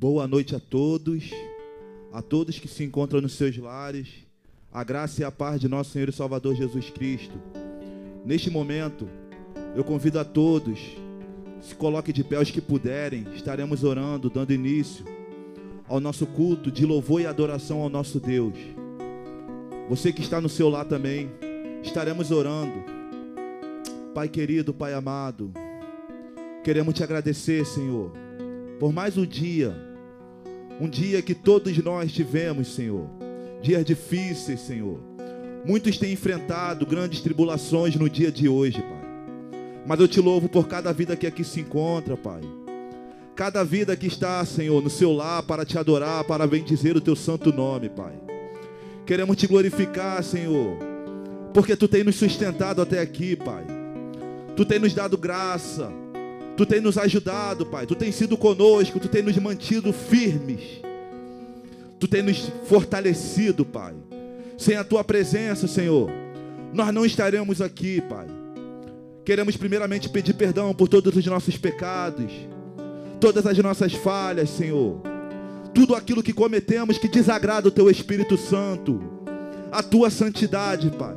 Boa noite a todos, a todos que se encontram nos seus lares. A graça e a paz de nosso Senhor e Salvador Jesus Cristo. Neste momento, eu convido a todos, se coloquem de pé os que puderem, estaremos orando, dando início ao nosso culto de louvor e adoração ao nosso Deus. Você que está no seu lar também, estaremos orando. Pai querido, Pai amado, queremos te agradecer, Senhor, por mais um dia um dia que todos nós tivemos, Senhor. Dias difíceis, Senhor. Muitos têm enfrentado grandes tribulações no dia de hoje, Pai. Mas eu te louvo por cada vida que aqui se encontra, Pai. Cada vida que está, Senhor, no seu lar para te adorar, para bendizer o teu santo nome, Pai. Queremos te glorificar, Senhor, porque tu tem nos sustentado até aqui, Pai. Tu tem nos dado graça Tu tem nos ajudado, Pai. Tu tem sido conosco, tu tem nos mantido firmes. Tu tem nos fortalecido, Pai. Sem a tua presença, Senhor, nós não estaremos aqui, Pai. Queremos primeiramente pedir perdão por todos os nossos pecados, todas as nossas falhas, Senhor. Tudo aquilo que cometemos que desagrada o teu Espírito Santo, a tua santidade, Pai.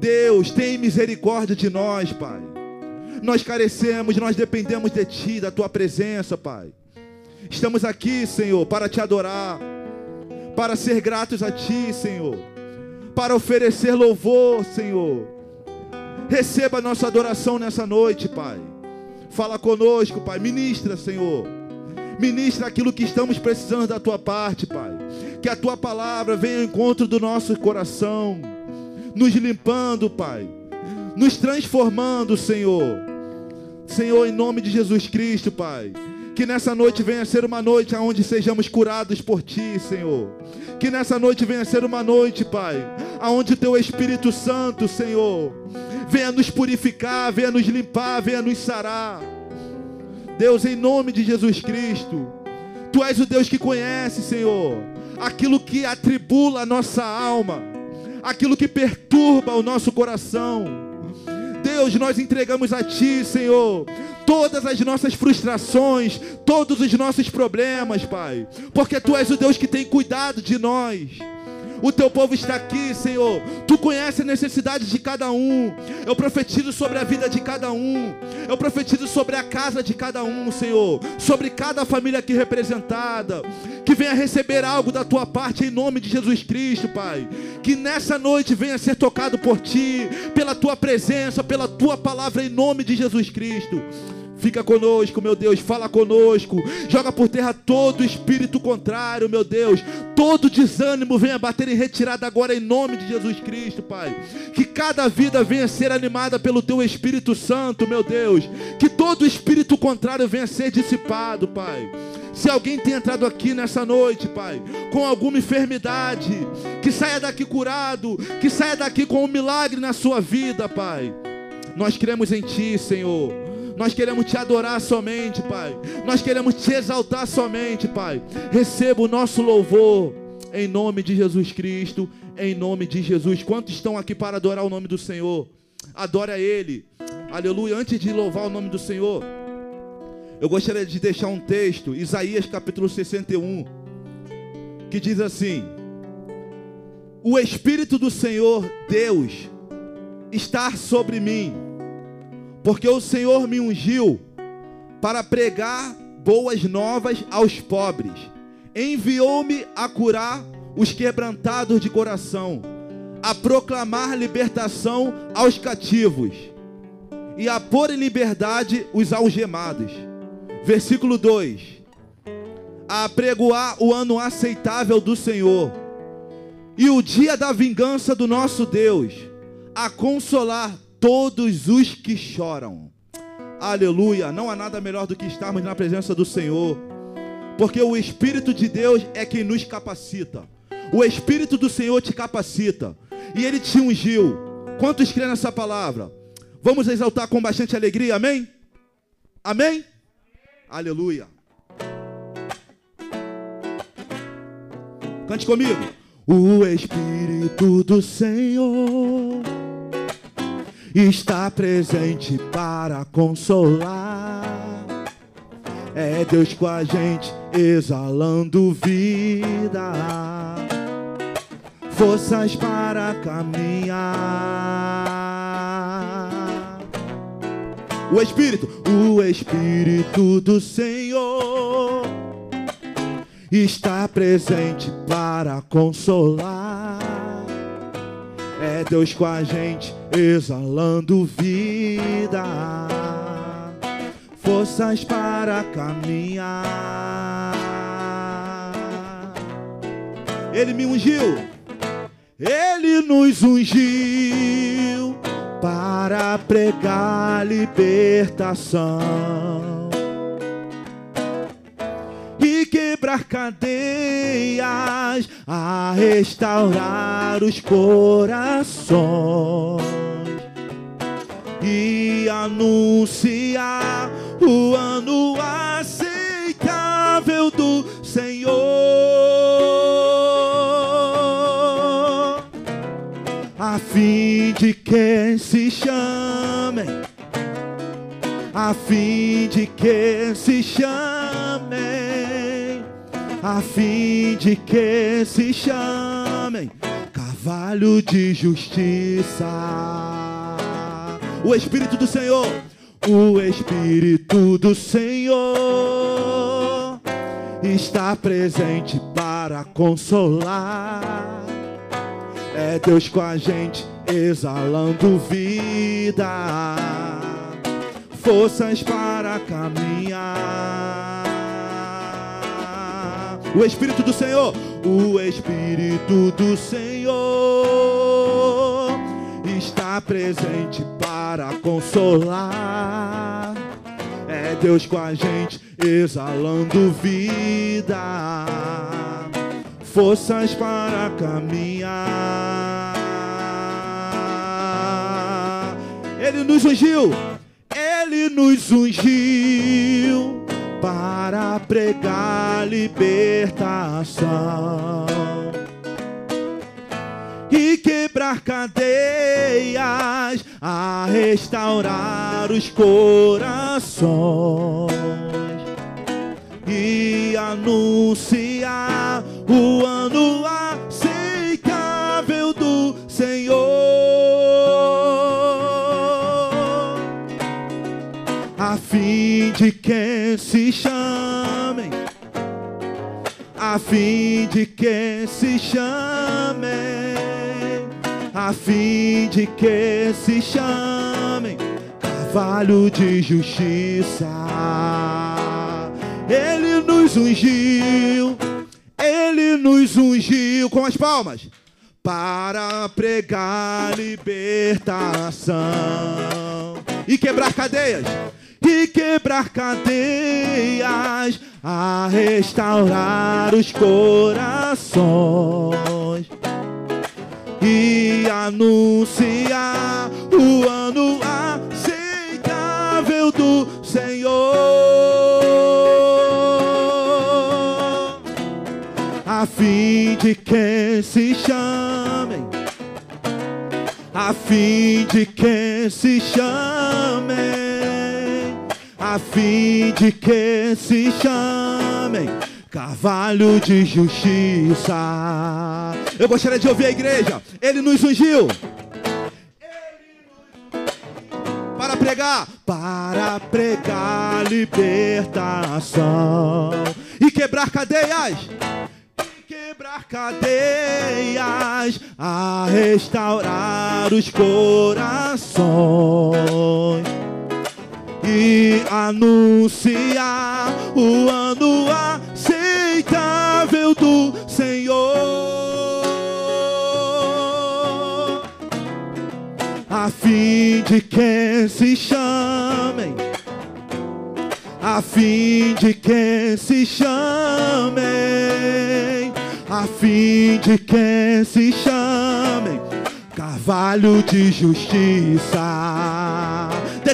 Deus, tem misericórdia de nós, Pai. Nós carecemos, nós dependemos de Ti, da Tua presença, Pai. Estamos aqui, Senhor, para te adorar, para ser gratos a Ti, Senhor, para oferecer louvor, Senhor. Receba nossa adoração nessa noite, Pai. Fala conosco, Pai. Ministra, Senhor. Ministra aquilo que estamos precisando da tua parte, Pai. Que a tua palavra venha ao encontro do nosso coração, nos limpando, Pai. Nos transformando, Senhor Senhor, em nome de Jesus Cristo, Pai. Que nessa noite venha ser uma noite onde sejamos curados por Ti, Senhor. Que nessa noite venha ser uma noite, Pai, aonde Teu Espírito Santo, Senhor, venha nos purificar, venha nos limpar, venha nos sarar. Deus, em nome de Jesus Cristo, Tu és o Deus que conhece, Senhor, aquilo que atribula a nossa alma, aquilo que perturba o nosso coração. Deus, nós entregamos a Ti, Senhor, todas as nossas frustrações, todos os nossos problemas, Pai, porque Tu és o Deus que tem cuidado de nós. O teu povo está aqui, Senhor. Tu conheces a necessidade de cada um. Eu profetizo sobre a vida de cada um. Eu profetizo sobre a casa de cada um, Senhor. Sobre cada família aqui representada. Que venha receber algo da tua parte em nome de Jesus Cristo, Pai. Que nessa noite venha ser tocado por ti, pela tua presença, pela tua palavra em nome de Jesus Cristo. Fica conosco, meu Deus, fala conosco. Joga por terra todo espírito contrário, meu Deus. Todo desânimo venha bater em retirada agora em nome de Jesus Cristo, Pai. Que cada vida venha ser animada pelo teu Espírito Santo, meu Deus. Que todo espírito contrário venha ser dissipado, Pai. Se alguém tem entrado aqui nessa noite, Pai, com alguma enfermidade, que saia daqui curado, que saia daqui com um milagre na sua vida, Pai. Nós cremos em Ti, Senhor. Nós queremos te adorar somente, Pai. Nós queremos te exaltar somente, Pai. Receba o nosso louvor em nome de Jesus Cristo, em nome de Jesus. Quantos estão aqui para adorar o nome do Senhor? Adora Ele. Aleluia. Antes de louvar o nome do Senhor, eu gostaria de deixar um texto, Isaías capítulo 61, que diz assim: O Espírito do Senhor, Deus, está sobre mim porque o Senhor me ungiu para pregar boas novas aos pobres, enviou-me a curar os quebrantados de coração, a proclamar libertação aos cativos e a pôr em liberdade os algemados. Versículo 2: A apregoar o ano aceitável do Senhor e o dia da vingança do nosso Deus, a consolar todos os que choram. Aleluia! Não há nada melhor do que estarmos na presença do Senhor, porque o Espírito de Deus é quem nos capacita. O Espírito do Senhor te capacita e ele te ungiu. Quantos creem nessa palavra? Vamos exaltar com bastante alegria, amém? Amém? Aleluia! Cante comigo. O Espírito do Senhor está presente para consolar. É Deus com a gente, exalando vida, forças para caminhar. O Espírito, o Espírito do Senhor está presente para consolar. É Deus com a gente, exalando vida, forças para caminhar. Ele me ungiu, ele nos ungiu para pregar libertação quebrar cadeias, a restaurar os corações e anunciar o ano aceitável do Senhor. A fim de que se chamem, a fim de que se chamem a fim de que se chamem cavalo de justiça. O Espírito do Senhor, o Espírito do Senhor está presente para consolar. É Deus com a gente exalando vida, forças para caminhar. O Espírito do Senhor, o Espírito do Senhor está presente para consolar. É Deus com a gente, exalando vida, forças para caminhar. Ele nos ungiu, Ele nos ungiu para pregar libertação e quebrar cadeias, a restaurar os corações e anunciar o ano aceitável do Senhor. Fim de que se chamem, a fim de que se chamem, a fim de que se chamem, cavalo de justiça. Ele nos ungiu, ele nos ungiu com as palmas para pregar libertação e quebrar cadeias e quebrar cadeias, a restaurar os corações. E anunciar o ano aceitável do Senhor, a fim de que se chamem, a fim de que se chamem a fim de que se chamem cavalo de justiça. Eu gostaria de ouvir a igreja. Ele nos ungiu. Para pregar, para pregar libertação e quebrar cadeias quebrar cadeias, a restaurar os corações e anunciar o ano aceitável do Senhor. A fim de que se chamem, a fim de que se chamem, a fim de que se chamem cavalo de justiça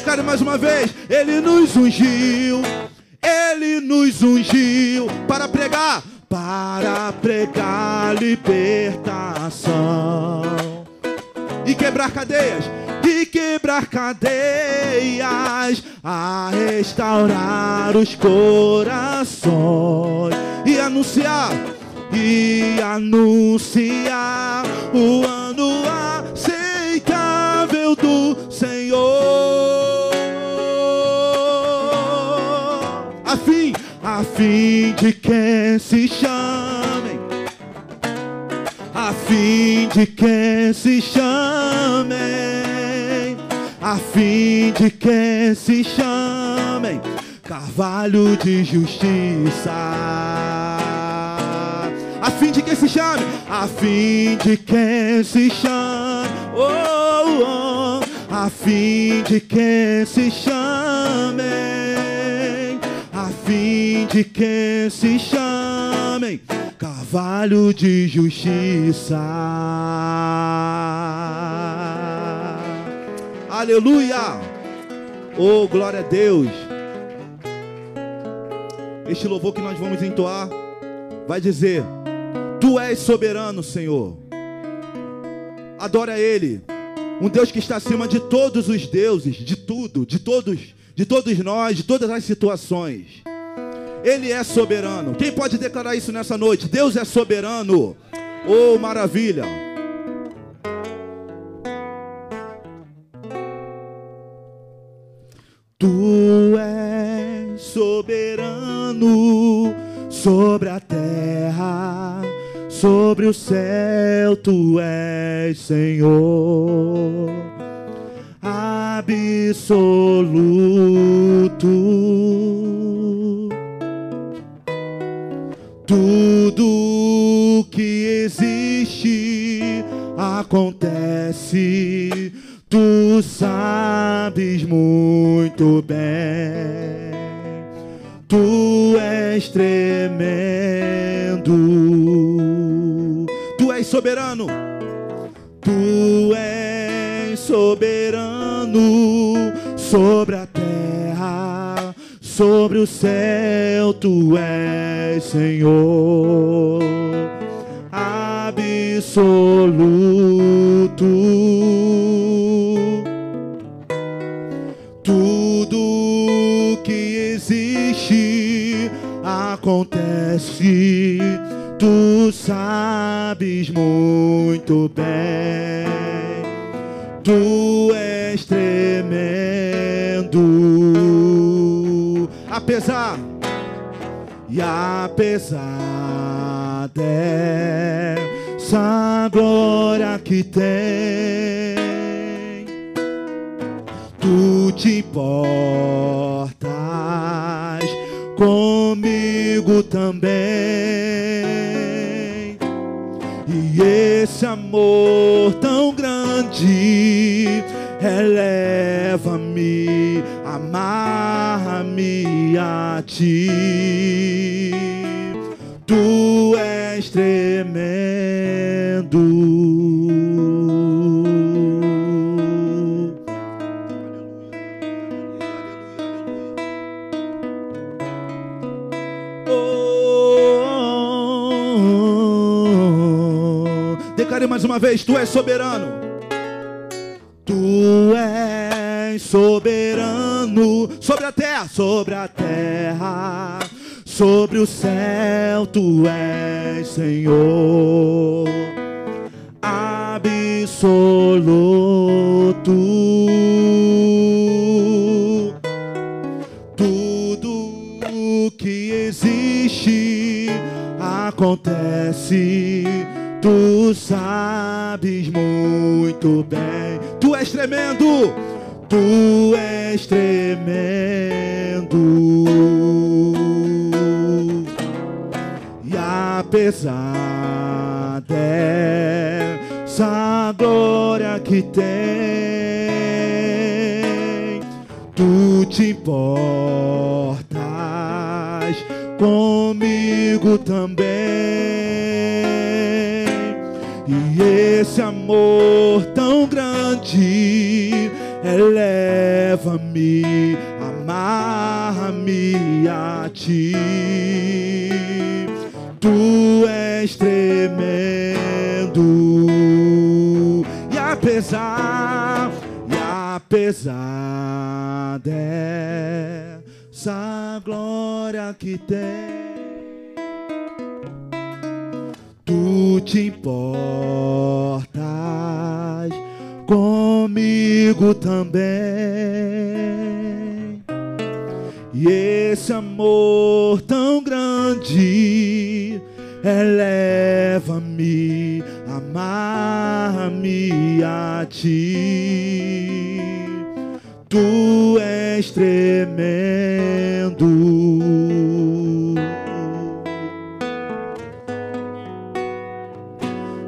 Declare mais uma vez: Ele nos ungiu, Ele nos ungiu para pregar, para pregar libertação. E quebrar cadeias e quebrar cadeias, a restaurar os corações. E anunciar e anunciar o ano aceitável do Senhor. A fim de que se chamem, a fim de que se chamem, a fim de que se chamem, carvalho de justiça. A fim de que se chame, a fim de que se chame, oh, oh, a fim de que se chame, fim de que se chame, cavalo de justiça. Aleluia! Oh, glória a Deus! Este louvor que nós vamos entoar vai dizer: Tu és soberano, Senhor. Adora Ele, um Deus que está acima de todos os deuses, de tudo, de todos, de todos nós, de todas as situações. Ele é soberano. Quem pode declarar isso nessa noite? Deus é soberano. Oh, maravilha! Tu és soberano sobre a terra sobre o céu tu és Senhor absoluto. Tudo que existe acontece, tu sabes muito bem. Tu és tremendo és soberano. Tu és soberano sobre a terra, sobre o céu, tu és Senhor. Absoluto. Tudo que existe acontece. Tu sabes muito bem, tu tremendo, apesar e apesar dessa glória que tem, tu te importas comigo também. E esse amor tão grande eleva-me, amarra-me a ti. Tu és tremendo. Declare mais uma vez: Tu és soberano. Tu és soberano sobre a terra, sobre a terra, sobre o céu. Tu és Senhor absoluto. Tudo que existe acontece Tu sabes muito bem. És tremendo. Tu és tremendo. E apesar dessa glória que tem, tu te importas comigo também e esse amor grande eleva-me, amarra-me a ti. Tu és tremendo e apesar, e apesar dessa glória que tem. Tu te importas comigo também. E esse amor tão grande eleva-me, amar-me a ti. Tu és tremendo.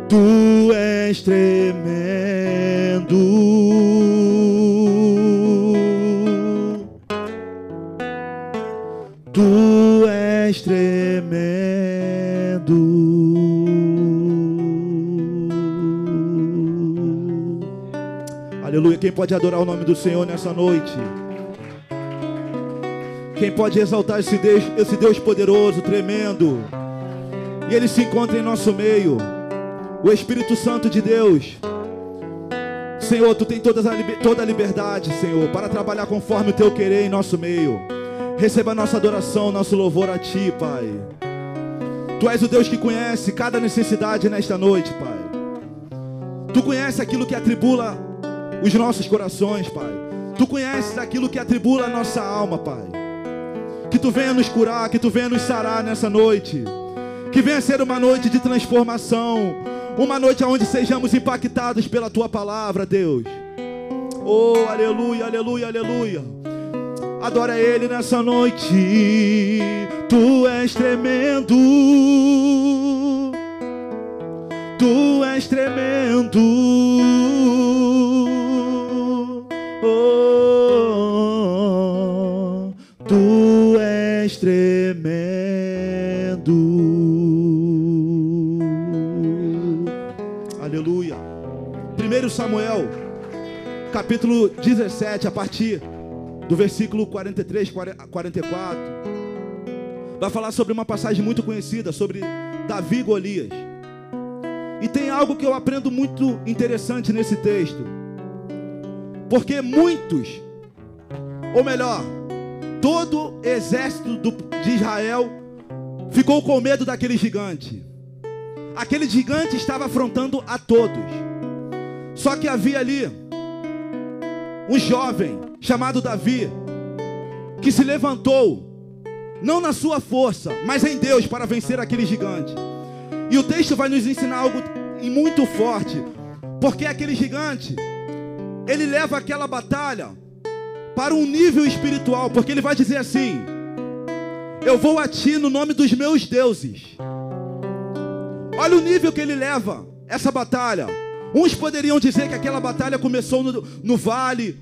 Tu és tremendo. Quem pode adorar o nome do Senhor nessa noite? Quem pode exaltar esse Deus, esse Deus poderoso, tremendo? E ele se encontra em nosso meio. O Espírito Santo de Deus. Senhor, tu tem toda a, toda a liberdade, Senhor, para trabalhar conforme o teu querer em nosso meio. Receba nossa adoração, nosso louvor a ti, Pai. Tu és o Deus que conhece cada necessidade nesta noite, Pai. Tu conheces aquilo que atribula os nossos corações, Pai. Tu conheces aquilo que atribula a nossa alma, Pai. Que tu venha nos curar, que tu venha nos sarar nessa noite. Que venha ser uma noite de transformação, uma noite onde sejamos impactados pela tua palavra, Deus. Oh, aleluia, aleluia, aleluia. Adora Ele nessa noite. Tu és tremendo. Tu és tremendo. Samuel, capítulo 17, a partir do versículo 43, 44, vai falar sobre uma passagem muito conhecida, sobre Davi e Golias. E tem algo que eu aprendo muito interessante nesse texto. Porque muitos, ou melhor, todo exército de Israel ficou com medo daquele gigante. Aquele gigante estava afrontando a todos. Só que havia ali um jovem chamado Davi que se levantou, não na sua força, mas em Deus para vencer aquele gigante. E o texto vai nos ensinar algo muito forte, porque aquele gigante, ele leva aquela batalha para um nível espiritual, porque ele vai dizer assim: Eu vou a ti no nome dos meus deuses. Olha o nível que ele leva essa batalha. Uns poderiam dizer que aquela batalha começou no, no vale,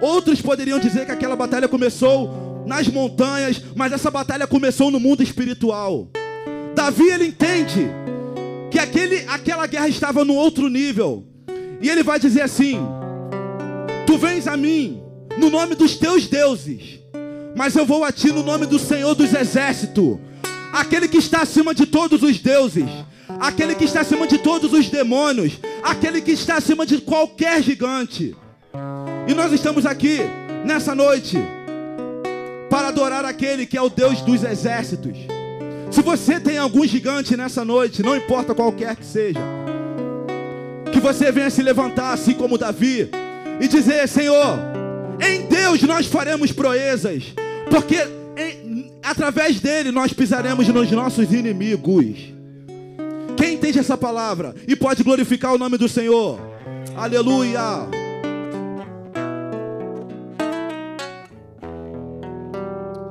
outros poderiam dizer que aquela batalha começou nas montanhas, mas essa batalha começou no mundo espiritual. Davi ele entende que aquele, aquela guerra estava no outro nível, e ele vai dizer assim: Tu vens a mim no nome dos teus deuses, mas eu vou a ti no nome do Senhor dos exércitos, aquele que está acima de todos os deuses, aquele que está acima de todos os demônios, aquele que está acima de qualquer gigante. E nós estamos aqui nessa noite para adorar aquele que é o Deus dos exércitos. Se você tem algum gigante nessa noite, não importa qualquer que seja, que você venha se levantar assim como Davi e dizer: Senhor, em Deus nós faremos proezas, porque em- através dele nós pisaremos nos nossos inimigos. Quem entende essa palavra e pode glorificar o nome do Senhor? Aleluia!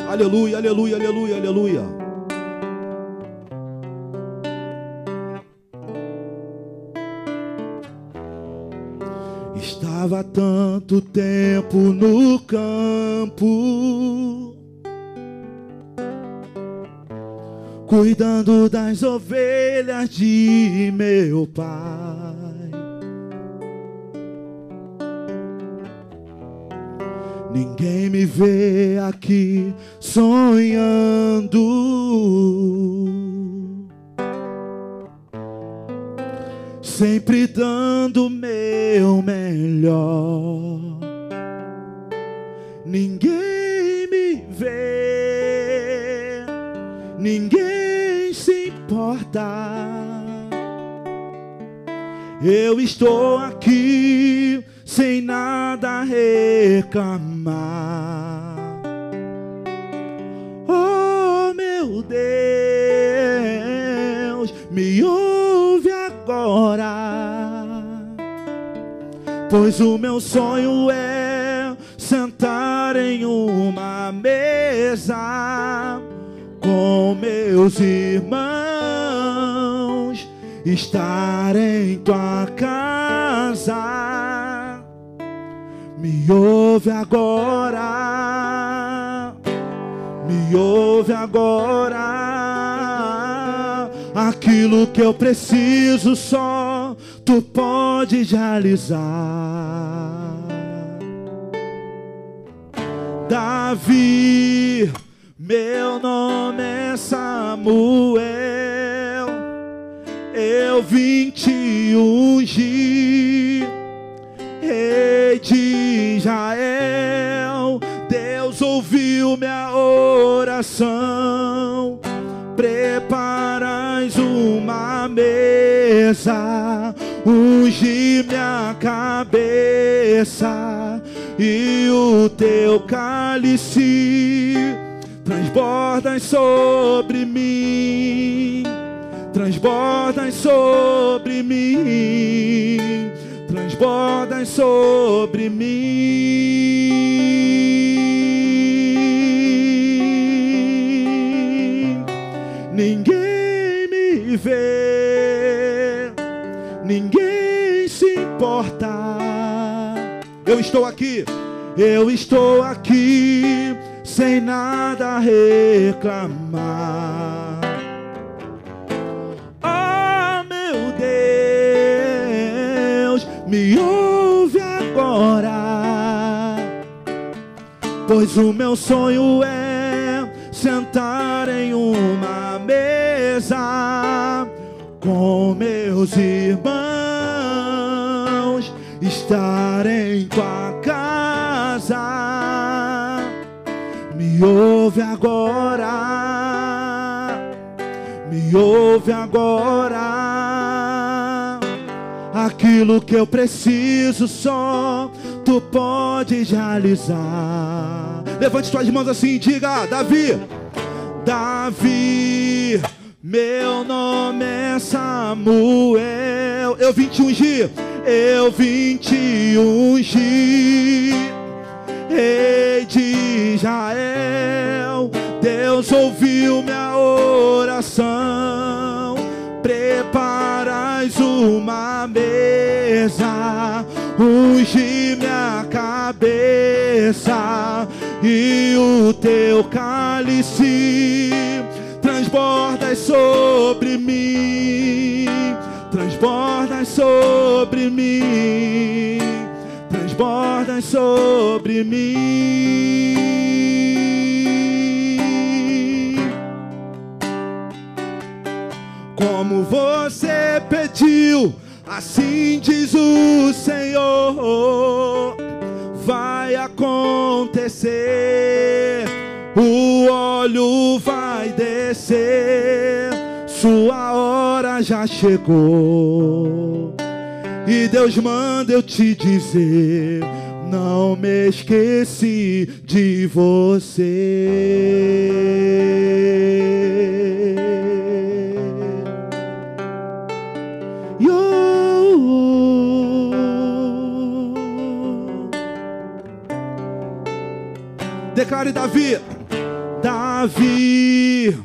Aleluia, aleluia, aleluia, aleluia. Estava tanto tempo no campo, cuidando das ovelhas de meu pai. Ninguém me vê aqui sonhando. Sempre dando meu melhor. Ninguém me vê. Ninguém importa. Eu estou aqui sem nada reclamar. Oh meu Deus, me ouve agora, pois o meu sonho é sentar em uma mesa com meus irmãos, estar em tua casa. Me ouve agora, me ouve agora. Aquilo que eu preciso só tu pode realizar. Davi meu nome é Samuel, eu vim te ungir, rei de Israel. Deus ouviu minha oração, preparais uma mesa, ungi minha cabeça e o teu cálice transbordam sobre mim, transbordam sobre mim, transbordam sobre mim. Ninguém me vê, ninguém se importa. Eu estou aqui, eu estou aqui sem nada reclamar. Pois o meu sonho é sentar em uma mesa com meus irmãos, estar em tua casa me ouve agora, me ouve agora. Aquilo que eu preciso só pode realizar. Levante suas mãos assim e diga: Davi, Davi, meu nome é Samuel. Eu vim te ungir, eu vim te ungir Rei de Israel, Deus ouviu minha oração. Preparais uma mesa, ungi minha cabeça e o teu cálice transborda sobre mim, transborda sobre mim transbordam sobre mim. Como você pediu, assim diz o Senhor, vai acontecer. O óleo vai descer, sua hora já chegou. E Deus manda eu te dizer: não me esqueci de você. Declare Davi, Davi,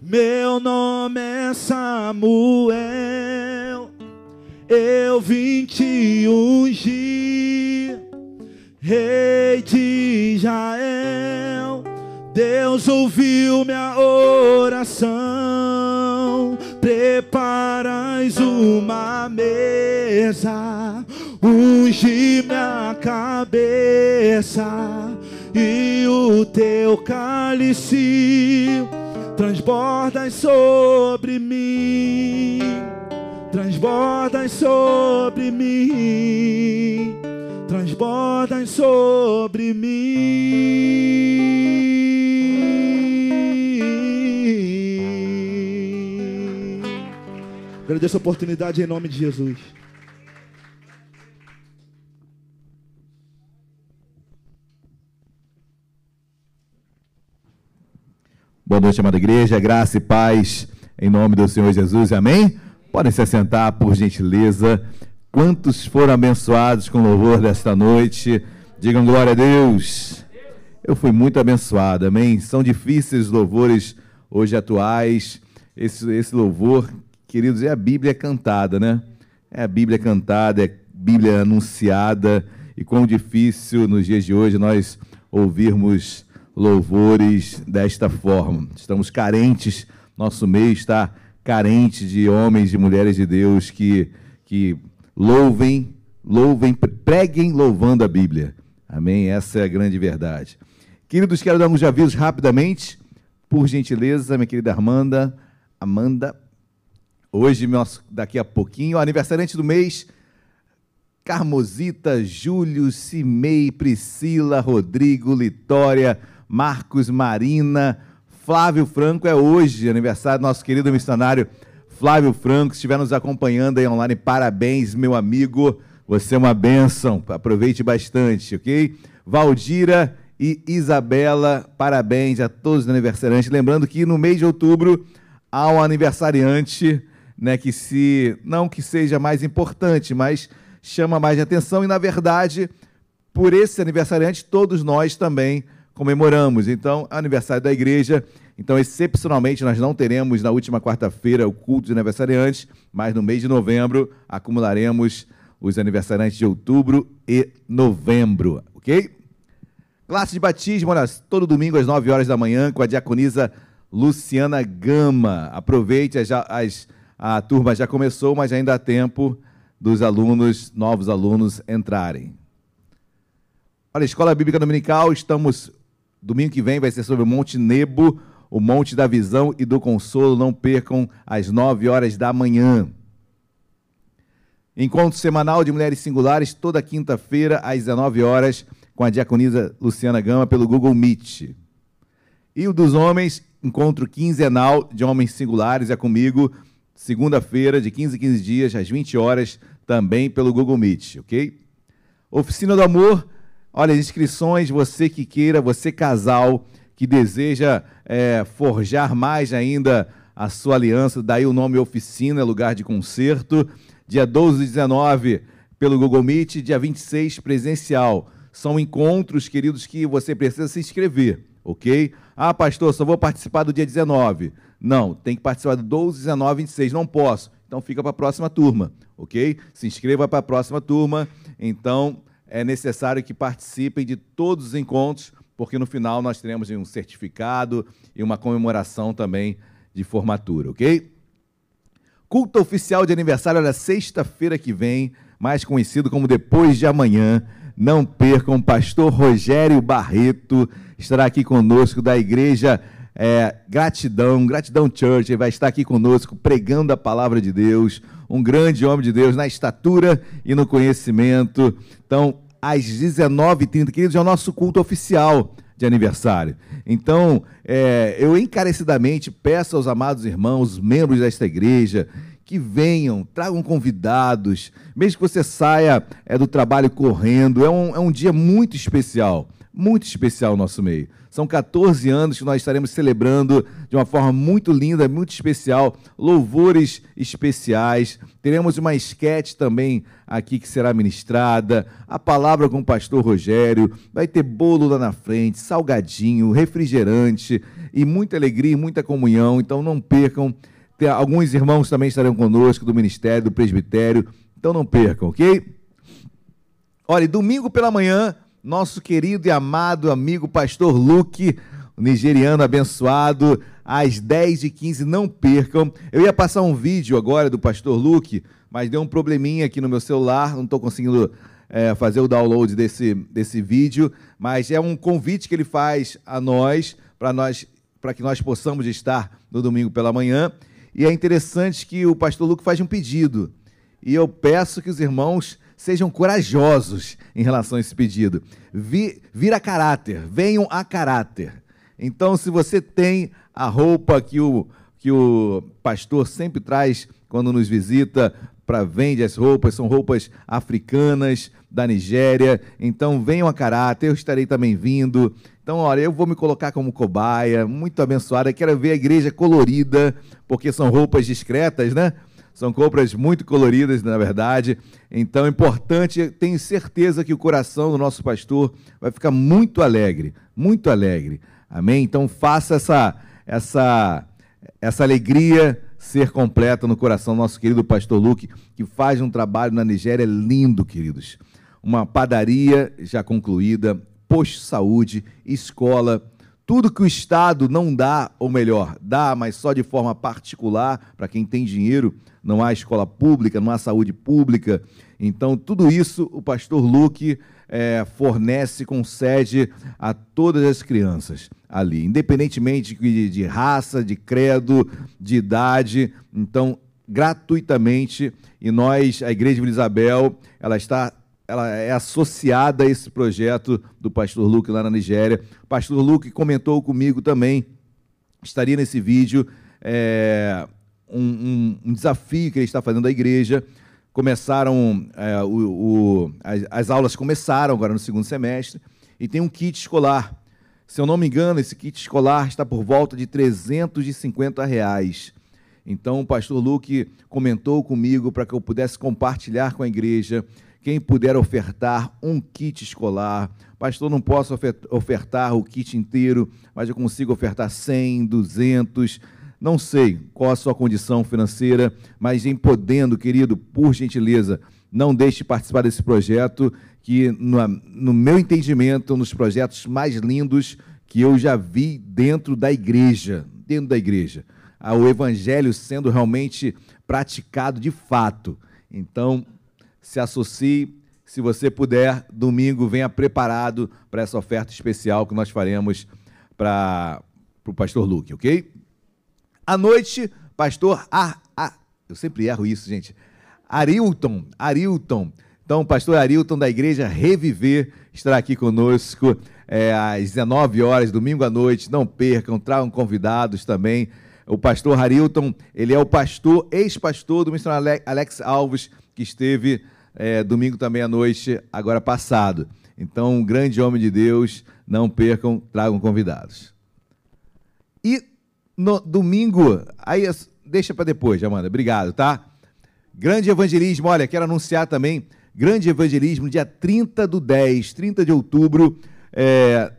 meu nome é Samuel eu vim te ungir, Rei de Israel. Deus ouviu minha oração. Preparais uma mesa, ungi minha cabeça e o teu cálice transborda sobre mim, transborda sobre mim, transborda sobre mim. Agradeço a oportunidade em nome de Jesus. Boa noite, amada igreja, graça e paz em nome do Senhor Jesus, amém? Podem se assentar, por gentileza. Quantos foram abençoados com louvor desta noite? Digam glória a Deus. Eu fui muito abençoado, amém? São difíceis louvores hoje atuais. Esse, esse louvor, queridos, é a Bíblia cantada, né? É a Bíblia cantada, é a Bíblia anunciada. E quão difícil nos dias de hoje nós ouvirmos louvores desta forma. Estamos carentes, nosso meio está carente de homens e mulheres de Deus que, que louvem, louvem, preguem louvando a Bíblia. Amém? Essa é a grande verdade. Queridos, quero dar uns avisos rapidamente, por gentileza, minha querida Armanda, Amanda. Hoje, daqui a pouquinho, aniversariante do mês, Carmosita, Júlio, Cimei, Priscila, Rodrigo, Litória, Marcos, Marina, Flávio Franco. É hoje aniversário do nosso querido missionário Flávio Franco, estiver nos acompanhando aí online. Parabéns, meu amigo. Você é uma bênção. Aproveite bastante, ok? Valdira e Isabela, parabéns a todos os aniversariantes. Lembrando que no mês de outubro há um aniversariante, né, que se não que seja mais importante, mas chama mais atenção e na verdade, por esse aniversariante todos nós também comemoramos. Então, aniversário da igreja. Então, excepcionalmente, nós não teremos na última quarta-feira o culto de aniversariantes, mas no mês de novembro acumularemos os aniversariantes de outubro e novembro, ok? Classe de batismo, olha, todo domingo às 9 horas da manhã com a diaconisa Luciana Gama. Aproveite, as, as, a turma já começou, mas ainda há tempo dos alunos, novos alunos, entrarem. Olha, Escola Bíblica Dominical, estamos Domingo que vem vai ser sobre o Monte Nebo, o Monte da Visão e do Consolo. Não percam às 9 horas da manhã. Encontro semanal de mulheres singulares, toda quinta-feira, às 19 horas, com a diaconisa Luciana Gama, pelo Google Meet. E o dos homens, encontro quinzenal de homens singulares, é comigo, segunda-feira, de 15 em 15 dias, às 20 horas, também pelo Google Meet, ok? Oficina do Amor, Olha, inscrições, você que queira, você casal que deseja é, forjar mais ainda a sua aliança, daí o nome Oficina, lugar de concerto. Dia 12 e 19 pelo Google Meet, dia 26 presencial. São encontros, queridos, que você precisa se inscrever, ok? Ah, pastor, só vou participar do dia 19. Não, tem que participar do 12, 19 e 26. Não posso. Então fica para a próxima turma, ok? Se inscreva para a próxima turma. Então, é necessário que participem de todos os encontros, porque no final nós teremos um certificado e uma comemoração também de formatura, ok? Culto oficial de aniversário, olha, sexta-feira que vem, mais conhecido como depois de amanhã. Não percam, pastor Rogério Barreto estará aqui conosco da igreja é, Gratidão, Gratidão Church, ele vai estar aqui conosco pregando a palavra de Deus, um grande homem de Deus na estatura e no conhecimento. Então, às 19h30, queridos, é o nosso culto oficial de aniversário. Então, é, eu encarecidamente peço aos amados irmãos, membros desta igreja, que venham, tragam convidados, mesmo que você saia é, do trabalho correndo, é um, é um dia muito especial, muito especial no nosso meio. São 14 anos que nós estaremos celebrando de uma forma muito linda, muito especial, louvores especiais. Teremos uma esquete também aqui que será ministrada, a palavra com o pastor Rogério, vai ter bolo lá na frente, salgadinho, refrigerante e muita alegria e muita comunhão. Então não percam. Tem, alguns irmãos também estarão conosco do ministério, do presbitério. Então não percam, ok? Olha, domingo pela manhã nosso querido e amado amigo pastor Luke, nigeriano abençoado, às 10h15, não percam. Eu ia passar um vídeo agora do pastor Luke, mas deu um probleminha aqui no meu celular, não estou conseguindo é, fazer o download desse, desse vídeo, mas é um convite que ele faz a nós, para nós, para que nós possamos estar no domingo pela manhã. E é interessante que o pastor Luke faz um pedido. E eu peço que os irmãos sejam corajosos em relação a esse pedido. Vi, vir a caráter, venham a caráter. Então, se você tem a roupa que o, que o pastor sempre traz quando nos visita para vende as roupas, são roupas africanas da Nigéria. Então venham a caráter, eu estarei também vindo. Então, olha, eu vou me colocar como cobaia, muito abençoada. Quero ver a igreja colorida, porque são roupas discretas, né? São compras muito coloridas, na verdade. Então, é importante, tenho certeza que o coração do nosso pastor vai ficar muito alegre, muito alegre. Amém? Então, faça essa, essa, essa alegria ser completa no coração do nosso querido pastor Luke, que faz um trabalho na Nigéria lindo, queridos. Uma padaria já concluída, posto de saúde, escola, tudo que o Estado não dá, ou melhor, dá, mas só de forma particular, para quem tem dinheiro, não há escola pública, não há saúde pública. Então, tudo isso o pastor Luke é, fornece, concede a todas as crianças ali, independentemente de, de raça, de credo, de idade. Então, gratuitamente, e nós, a Igreja de Isabel, ela está ela é associada a esse projeto do pastor Luke lá na Nigéria. Pastor Luke comentou comigo também, estaria nesse vídeo, é, um, um, um, desafio que ele está fazendo à igreja. Começaram, é, o, o, as, as, aulas começaram agora no segundo semestre, e tem um kit escolar. Se eu não me engano, esse kit escolar está por volta de 350 reais. Então, o pastor Luke comentou comigo para que eu pudesse compartilhar com a igreja. Quem puder ofertar um kit escolar, pastor, não posso ofertar o kit inteiro, mas eu consigo ofertar 100, 200, não sei qual a sua condição financeira, mas em podendo, querido, por gentileza, não deixe de participar desse projeto, que no, no meu entendimento, um dos projetos mais lindos que eu já vi dentro da igreja, dentro da igreja. O evangelho sendo realmente praticado de fato. Então, se associe, se você puder, domingo venha preparado para essa oferta especial que nós faremos para o pastor Luke, ok? À noite, pastor. Ah, eu sempre erro isso, gente. Arilton, Arilton. Então, pastor Arilton da igreja Reviver estará aqui conosco é, às 19 horas, domingo à noite. Não percam, tragam convidados também. O pastor Arilton, ele é o pastor, ex-pastor do missionário Alex Alves, que esteve é, domingo também à noite, agora passado. Então, um grande homem de Deus, não percam, tragam convidados. E no domingo, aí deixa para depois, Amanda, obrigado, tá? Grande evangelismo, olha, quero anunciar também, grande evangelismo, dia 30 do 10, 30 de outubro, é,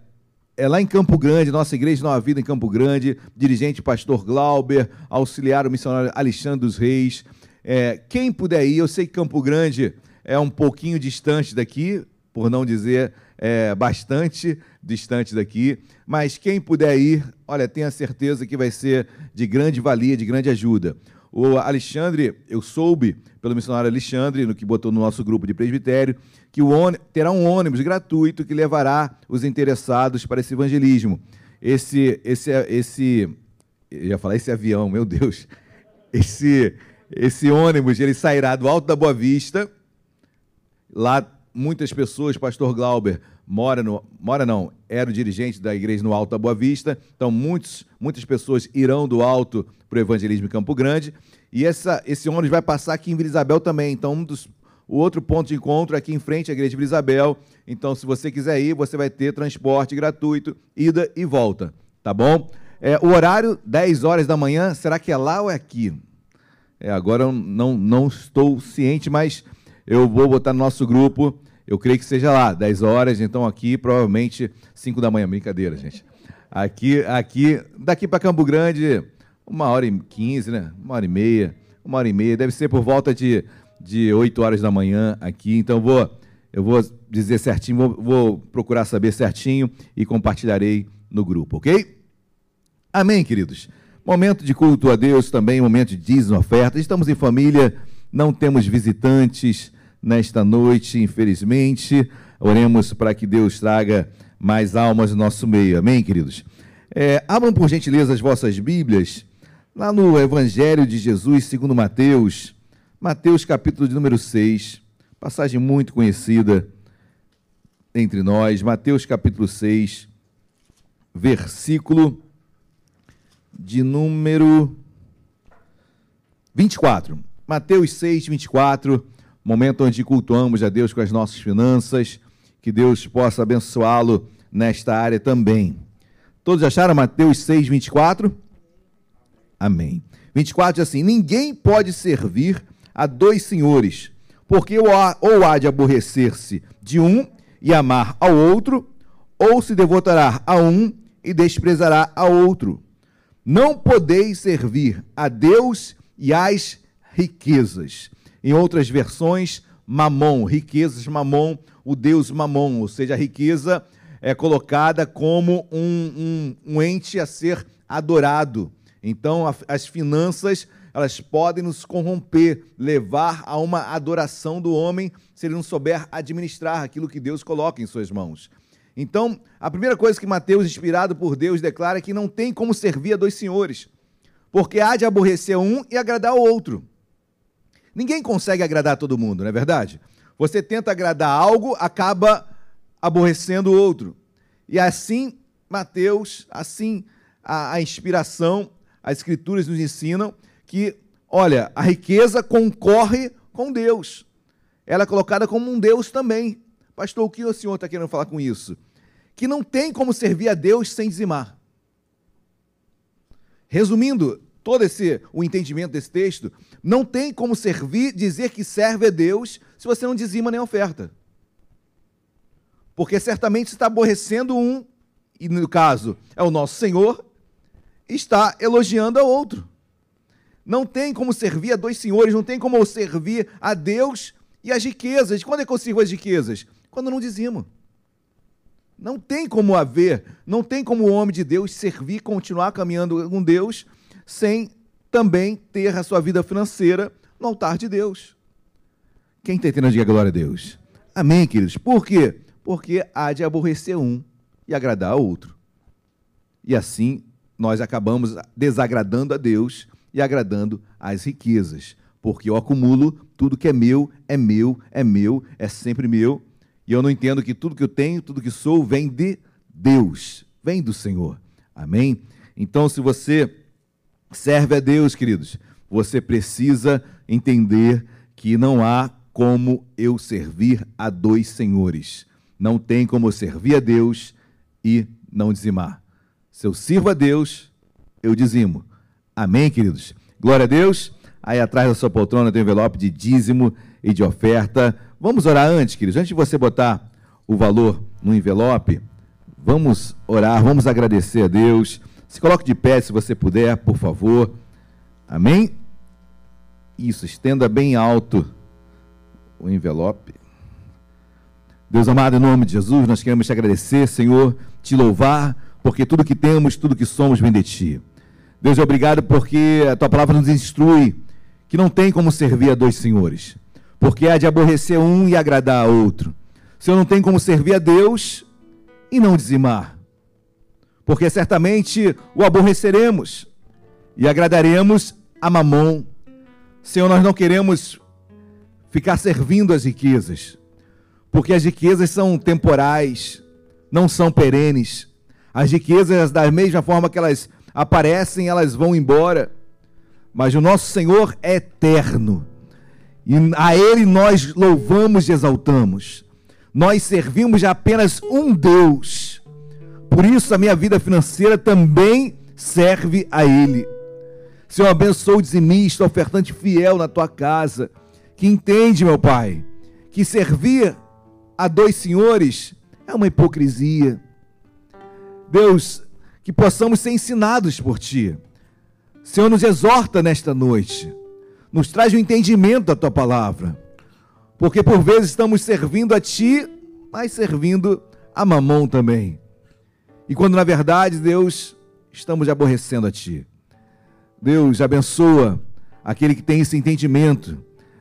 é lá em Campo Grande, nossa igreja Nova Vida em Campo Grande, dirigente pastor Glauber, auxiliar o missionário Alexandre dos Reis. É, quem puder ir, eu sei que Campo Grande é um pouquinho distante daqui, por não dizer é, bastante distante daqui, mas quem puder ir, olha, tenha certeza que vai ser de grande valia, de grande ajuda. O Alexandre, eu soube pelo missionário Alexandre, no que botou no nosso grupo de presbitério, que o terá um ônibus gratuito que levará os interessados para esse evangelismo. Esse, esse, esse, eu ia falar esse avião, meu Deus, esse, esse ônibus, ele sairá do Alto da Boa Vista, lá muitas pessoas, pastor Glauber, mora no, mora não, era o dirigente da igreja no Alto da Boa Vista, então muitos, muitas pessoas irão do Alto para o Evangelismo em Campo Grande, e essa, esse ônibus vai passar aqui em Vila Isabel também, então um dos, o outro ponto de encontro é aqui em frente à igreja de Vila Isabel, então se você quiser ir, você vai ter transporte gratuito, ida e volta, tá bom? É, o horário, 10 horas da manhã, será que é lá ou é aqui? É, agora eu não, não estou ciente, mas eu vou botar no nosso grupo eu creio que seja lá, 10 horas, então aqui provavelmente 5 da manhã. Brincadeira, gente. Aqui, aqui daqui para Campo Grande, uma hora e 15, né? Uma hora e meia. Uma hora e meia. Deve ser por volta de, de 8 horas da manhã aqui. Então vou, eu vou dizer certinho, vou, vou procurar saber certinho e compartilharei no grupo, ok? Amém, queridos. Momento de culto a Deus também, momento de dízimo, oferta. Estamos em família, não temos visitantes nesta noite, infelizmente. Oremos para que Deus traga mais almas no nosso meio. Amém, queridos? É, abram, por gentileza, as vossas Bíblias, lá no Evangelho de Jesus, segundo Mateus, Mateus, capítulo de número 6, passagem muito conhecida entre nós, Mateus, capítulo 6, versículo de número 24. Mateus 6, 24. Momento onde cultuamos a Deus com as nossas finanças. Que Deus possa abençoá-lo nesta área também. Todos acharam Mateus 6, 24? Amém. 24 diz assim: Ninguém pode servir a dois senhores, porque ou há, de aborrecer-se de um e amar ao outro, ou se devotará a um e desprezará a outro. Não podeis servir a Deus e às riquezas. Em outras versões, mamon, riquezas, mamon, o Deus mamon, ou seja, a riqueza é colocada como um, um, um ente a ser adorado. Então, a, as finanças elas podem nos corromper, levar a uma adoração do homem se ele não souber administrar aquilo que Deus coloca em suas mãos. Então, a primeira coisa que Mateus, inspirado por Deus, declara é que não tem como servir a dois senhores, porque há de aborrecer um e agradar o outro. Ninguém consegue agradar todo mundo, não é verdade? Você tenta agradar algo, acaba aborrecendo o outro. E assim, Mateus, assim a, a inspiração, as escrituras nos ensinam que, olha, a riqueza concorre com Deus. Ela é colocada como um Deus também. Pastor, o que o senhor está querendo falar com isso? Que não tem como servir a Deus sem dizimar. Resumindo todo esse o entendimento desse texto, não tem como servir, dizer que serve a Deus se você não dizima nem oferta. Porque certamente você está aborrecendo um, e no caso é o nosso Senhor, está elogiando a outro. Não tem como servir a dois senhores, não tem como servir a Deus e as riquezas. Quando é que eu sirvo as riquezas? Quando não dizimo. Não tem como haver, não tem como o homem de Deus servir, continuar caminhando com Deus, sem também ter a sua vida financeira no altar de Deus. Quem está entendendo, diga glória a Deus. Amém, queridos. Por quê? Porque há de aborrecer um e agradar outro. E assim nós acabamos desagradando a Deus e agradando as riquezas, porque eu acumulo tudo que é meu, é meu, é meu, é sempre meu, e eu não entendo que tudo que eu tenho, tudo que sou, vem de Deus, vem do Senhor. Amém? Então, se você serve a Deus, queridos, você precisa entender que não há como eu servir a dois senhores. Não tem como eu servir a Deus e não dizimar. Se eu sirvo a Deus, eu dizimo. Amém, queridos? Glória a Deus. Aí atrás da sua poltrona tem um envelope de dízimo e de oferta. Vamos orar antes, queridos. Antes de você botar o valor no envelope, vamos orar, vamos agradecer a Deus. Se coloque de pé se você puder, por favor. Amém? Isso, estenda bem alto o envelope. Deus amado, em nome de Jesus, nós queremos te agradecer, Senhor, te louvar, porque tudo que temos, tudo que somos vem de ti. Deus, obrigado porque a tua palavra nos instrui que não tem como servir a dois senhores, porque há de aborrecer um e agradar a outro. Senhor, não tem como servir a Deus e não dizimar, porque certamente o aborreceremos e agradaremos a mamão. Senhor, nós não queremos ficar servindo as riquezas, porque as riquezas são temporais, não são perenes. As riquezas, da mesma forma que elas aparecem, elas vão embora. Mas o nosso Senhor é eterno. E a Ele nós louvamos e exaltamos. Nós servimos apenas um Deus. Por isso a minha vida financeira também serve a Ele. Senhor, abençoe o dizimista, ofertante fiel na tua casa, que entende, meu Pai, que servir a dois senhores é uma hipocrisia. Deus, que possamos ser ensinados por Ti. Senhor, nos exorta nesta noite, nos traz o entendimento da Tua palavra, porque por vezes estamos servindo a Ti, mas servindo a mamão também. E quando na verdade, Deus, estamos aborrecendo a Ti. Deus abençoa aquele que tem esse entendimento,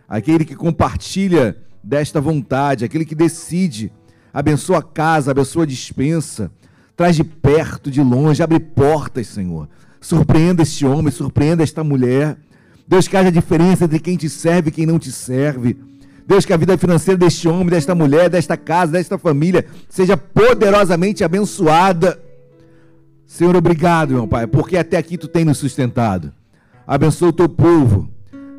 aquele que compartilha desta vontade, aquele que decide, abençoa a casa, abençoa a dispensa, Traz de perto, de longe, abre portas, Senhor. Surpreenda este homem, surpreenda esta mulher. Deus, que haja diferença entre quem te serve e quem não te serve. Deus, que a vida financeira deste homem, desta mulher, desta casa, desta família seja poderosamente abençoada. Senhor, obrigado, meu Pai, porque até aqui tu tem nos sustentado. Abençoa o teu povo.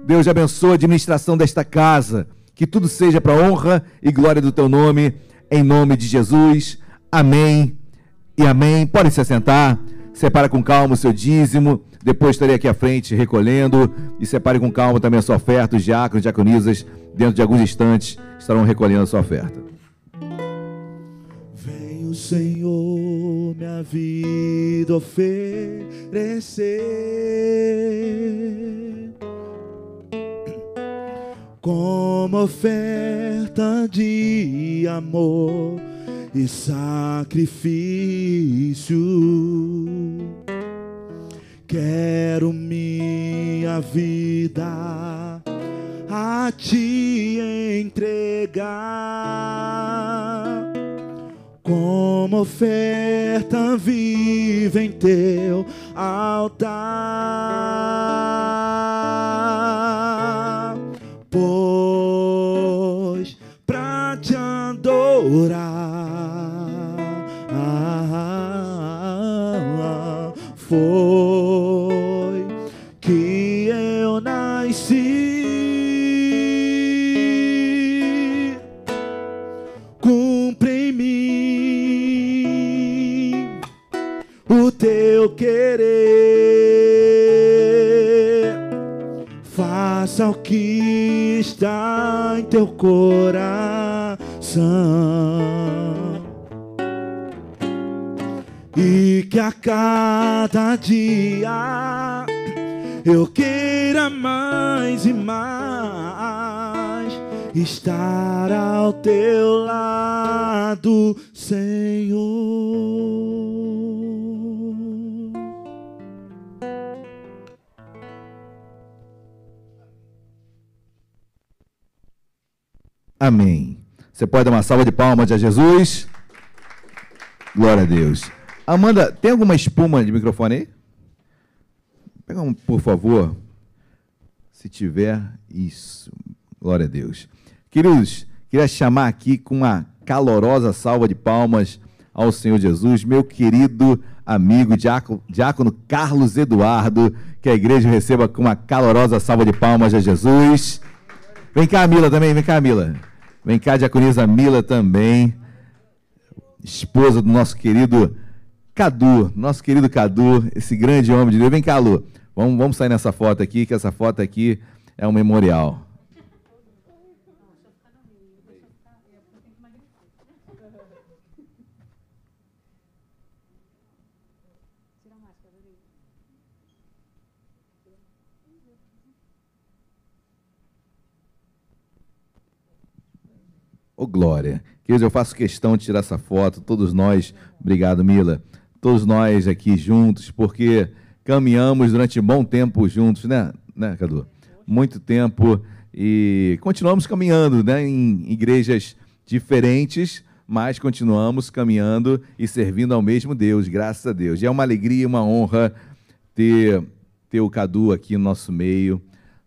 Deus abençoe a administração desta casa. Que tudo seja para honra e glória do teu nome, em nome de Jesus. Amém e amém. Pode se assentar. Separa com calma o seu dízimo. Depois estarei aqui à frente recolhendo. E separe com calma também a sua oferta. Os diáconos, diaconisas, dentro de alguns instantes, estarão recolhendo a sua oferta. Vem o Senhor, minha vida oferecer como oferta de amor e sacrifício. Quero minha vida a te entregar como oferta viva em teu altar. Que está em teu coração e que a cada dia eu queira mais e mais estar ao teu lado, Senhor. Amém. Você pode dar uma salva de palmas a Jesus? Glória a Deus. Amanda, tem alguma espuma de microfone aí? Pega um, por favor. Se tiver, isso. Glória a Deus. Queridos, queria chamar aqui com uma calorosa salva de palmas ao Senhor Jesus, meu querido amigo diácono, diácono Carlos Eduardo, que a igreja receba com uma calorosa salva de palmas a Jesus. Vem cá, Mila, também, vem cá, Mila. Vem cá, diaconisa Mila também, esposa do nosso querido Cadu, nosso querido Cadu, esse grande homem de Deus. Vem cá, Lu. Vamos, vamos sair nessa foto aqui, que essa foto aqui é um memorial. Ô, glória. Queridos, eu faço questão de tirar essa foto, todos nós. Obrigado, Mila todos nós aqui juntos, porque caminhamos durante bom tempo juntos, né, né Cadu? Muito tempo e continuamos caminhando, né, em igrejas diferentes, mas continuamos caminhando e servindo ao mesmo Deus, graças a Deus. E é uma alegria, uma honra ter, ter o Cadu aqui no nosso meio.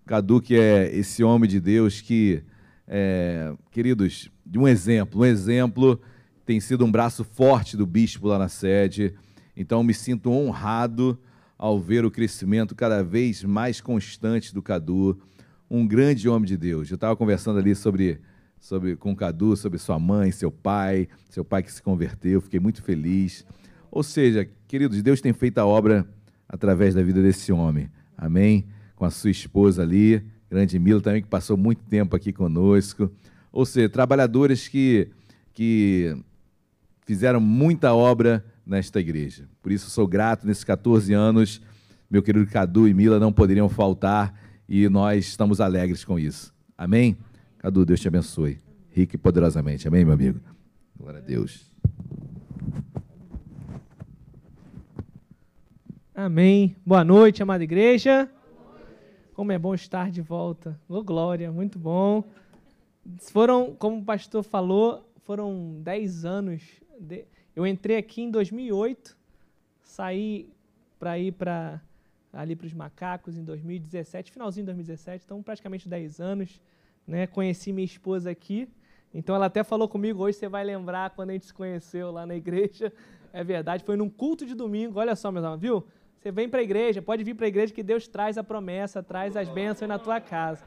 Cadu, que é esse homem de Deus que, é, queridos, de um exemplo, um exemplo tem sido um braço forte do bispo lá na sede, então, me sinto honrado ao ver o crescimento cada vez mais constante do Cadu, um grande homem de Deus. Eu estava conversando ali sobre, sobre com o Cadu, sobre sua mãe, seu pai, seu pai que se converteu, fiquei muito feliz. Ou seja, queridos, Deus tem feito a obra através da vida desse homem. Amém? Com a sua esposa ali, grande Mila também, que passou muito tempo aqui conosco. Ou seja, trabalhadores que, que fizeram muita obra nesta igreja. Por isso sou grato nesses 14 anos. Meu querido Cadu e Mila não poderiam faltar e nós estamos alegres com isso. Amém? Cadu, Deus te abençoe. Rico e poderosamente. Amém, meu amigo? Glória a Deus. Amém. Boa noite, amada igreja. Como é bom estar de volta. Oh, glória, muito bom. Foram, como o pastor falou, foram 10 anos de, eu entrei aqui em 2008, saí para ir para ali para os macacos em 2017, finalzinho de 2017, então praticamente 10 anos. Né? Conheci minha esposa aqui, então ela até falou comigo, hoje você vai lembrar quando a gente se conheceu lá na igreja. É verdade, foi num culto de domingo, olha só, meus amigos, viu? Você vem para a igreja, pode vir para a igreja que Deus traz a promessa, traz as bênçãos na tua casa.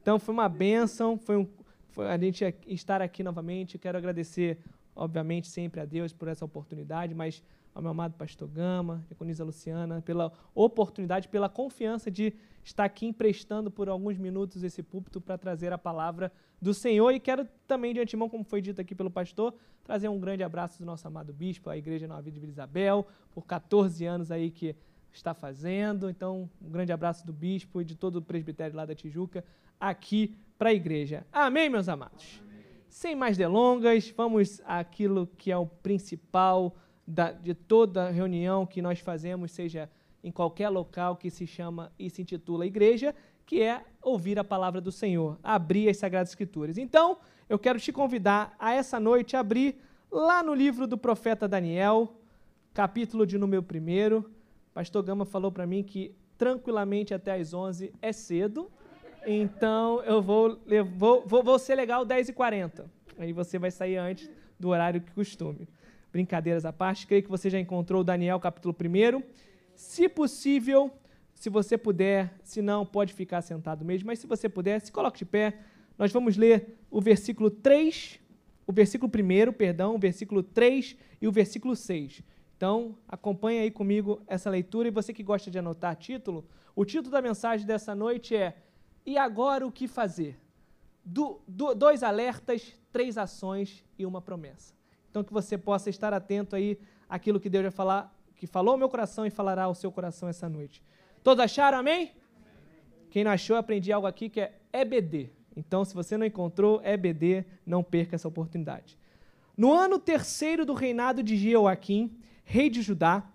Então foi uma bênção, foi, um, foi a gente estar aqui novamente. Quero agradecer, obviamente, sempre a Deus por essa oportunidade, mas ao meu amado pastor Gama, Econisa Luciana, pela oportunidade, pela confiança de estar aqui emprestando por alguns minutos esse púlpito para trazer a palavra do Senhor. E quero também, de antemão, como foi dito aqui pelo pastor, trazer um grande abraço do nosso amado bispo, a Igreja Nova Vida de Vila Isabel, por 14 anos aí que está fazendo. Então, um grande abraço do bispo e de todo o presbitério lá da Tijuca aqui para a igreja. Amém, meus amados? Amém. Sem mais delongas, vamos àquilo que é o principal da, de toda reunião que nós fazemos, seja em qualquer local que se chama e se intitula igreja, que é ouvir a palavra do Senhor, abrir as Sagradas Escrituras. Então, eu quero te convidar a essa noite abrir lá no livro do profeta Daniel, capítulo de número 1. Pastor Gama falou para mim que tranquilamente até às 11 é cedo, então eu vou, vou, vou, vou ser legal 10h40. Aí você vai sair antes do horário que costume brincadeiras à parte, creio que você já encontrou Daniel capítulo 1. Se possível, se você puder, se não, pode ficar sentado mesmo, mas se você puder, se coloque de pé. Nós vamos ler o versículo 3, o versículo 1, perdão, o versículo 3 e o versículo 6. Então, acompanhe aí comigo essa leitura e você que gosta de anotar título, o título da mensagem dessa noite é E agora o que fazer? Do, do, dois alertas, três ações e uma promessa. Então que você possa estar atento aí àquilo que Deus vai falar, que falou ao meu coração e falará ao seu coração essa noite. Todos acharam, amém? Quem não achou, aprendi algo aqui que é EBD. Então, se você não encontrou EBD, não perca essa oportunidade. No ano terceiro do reinado de Jeoaquim, rei de Judá,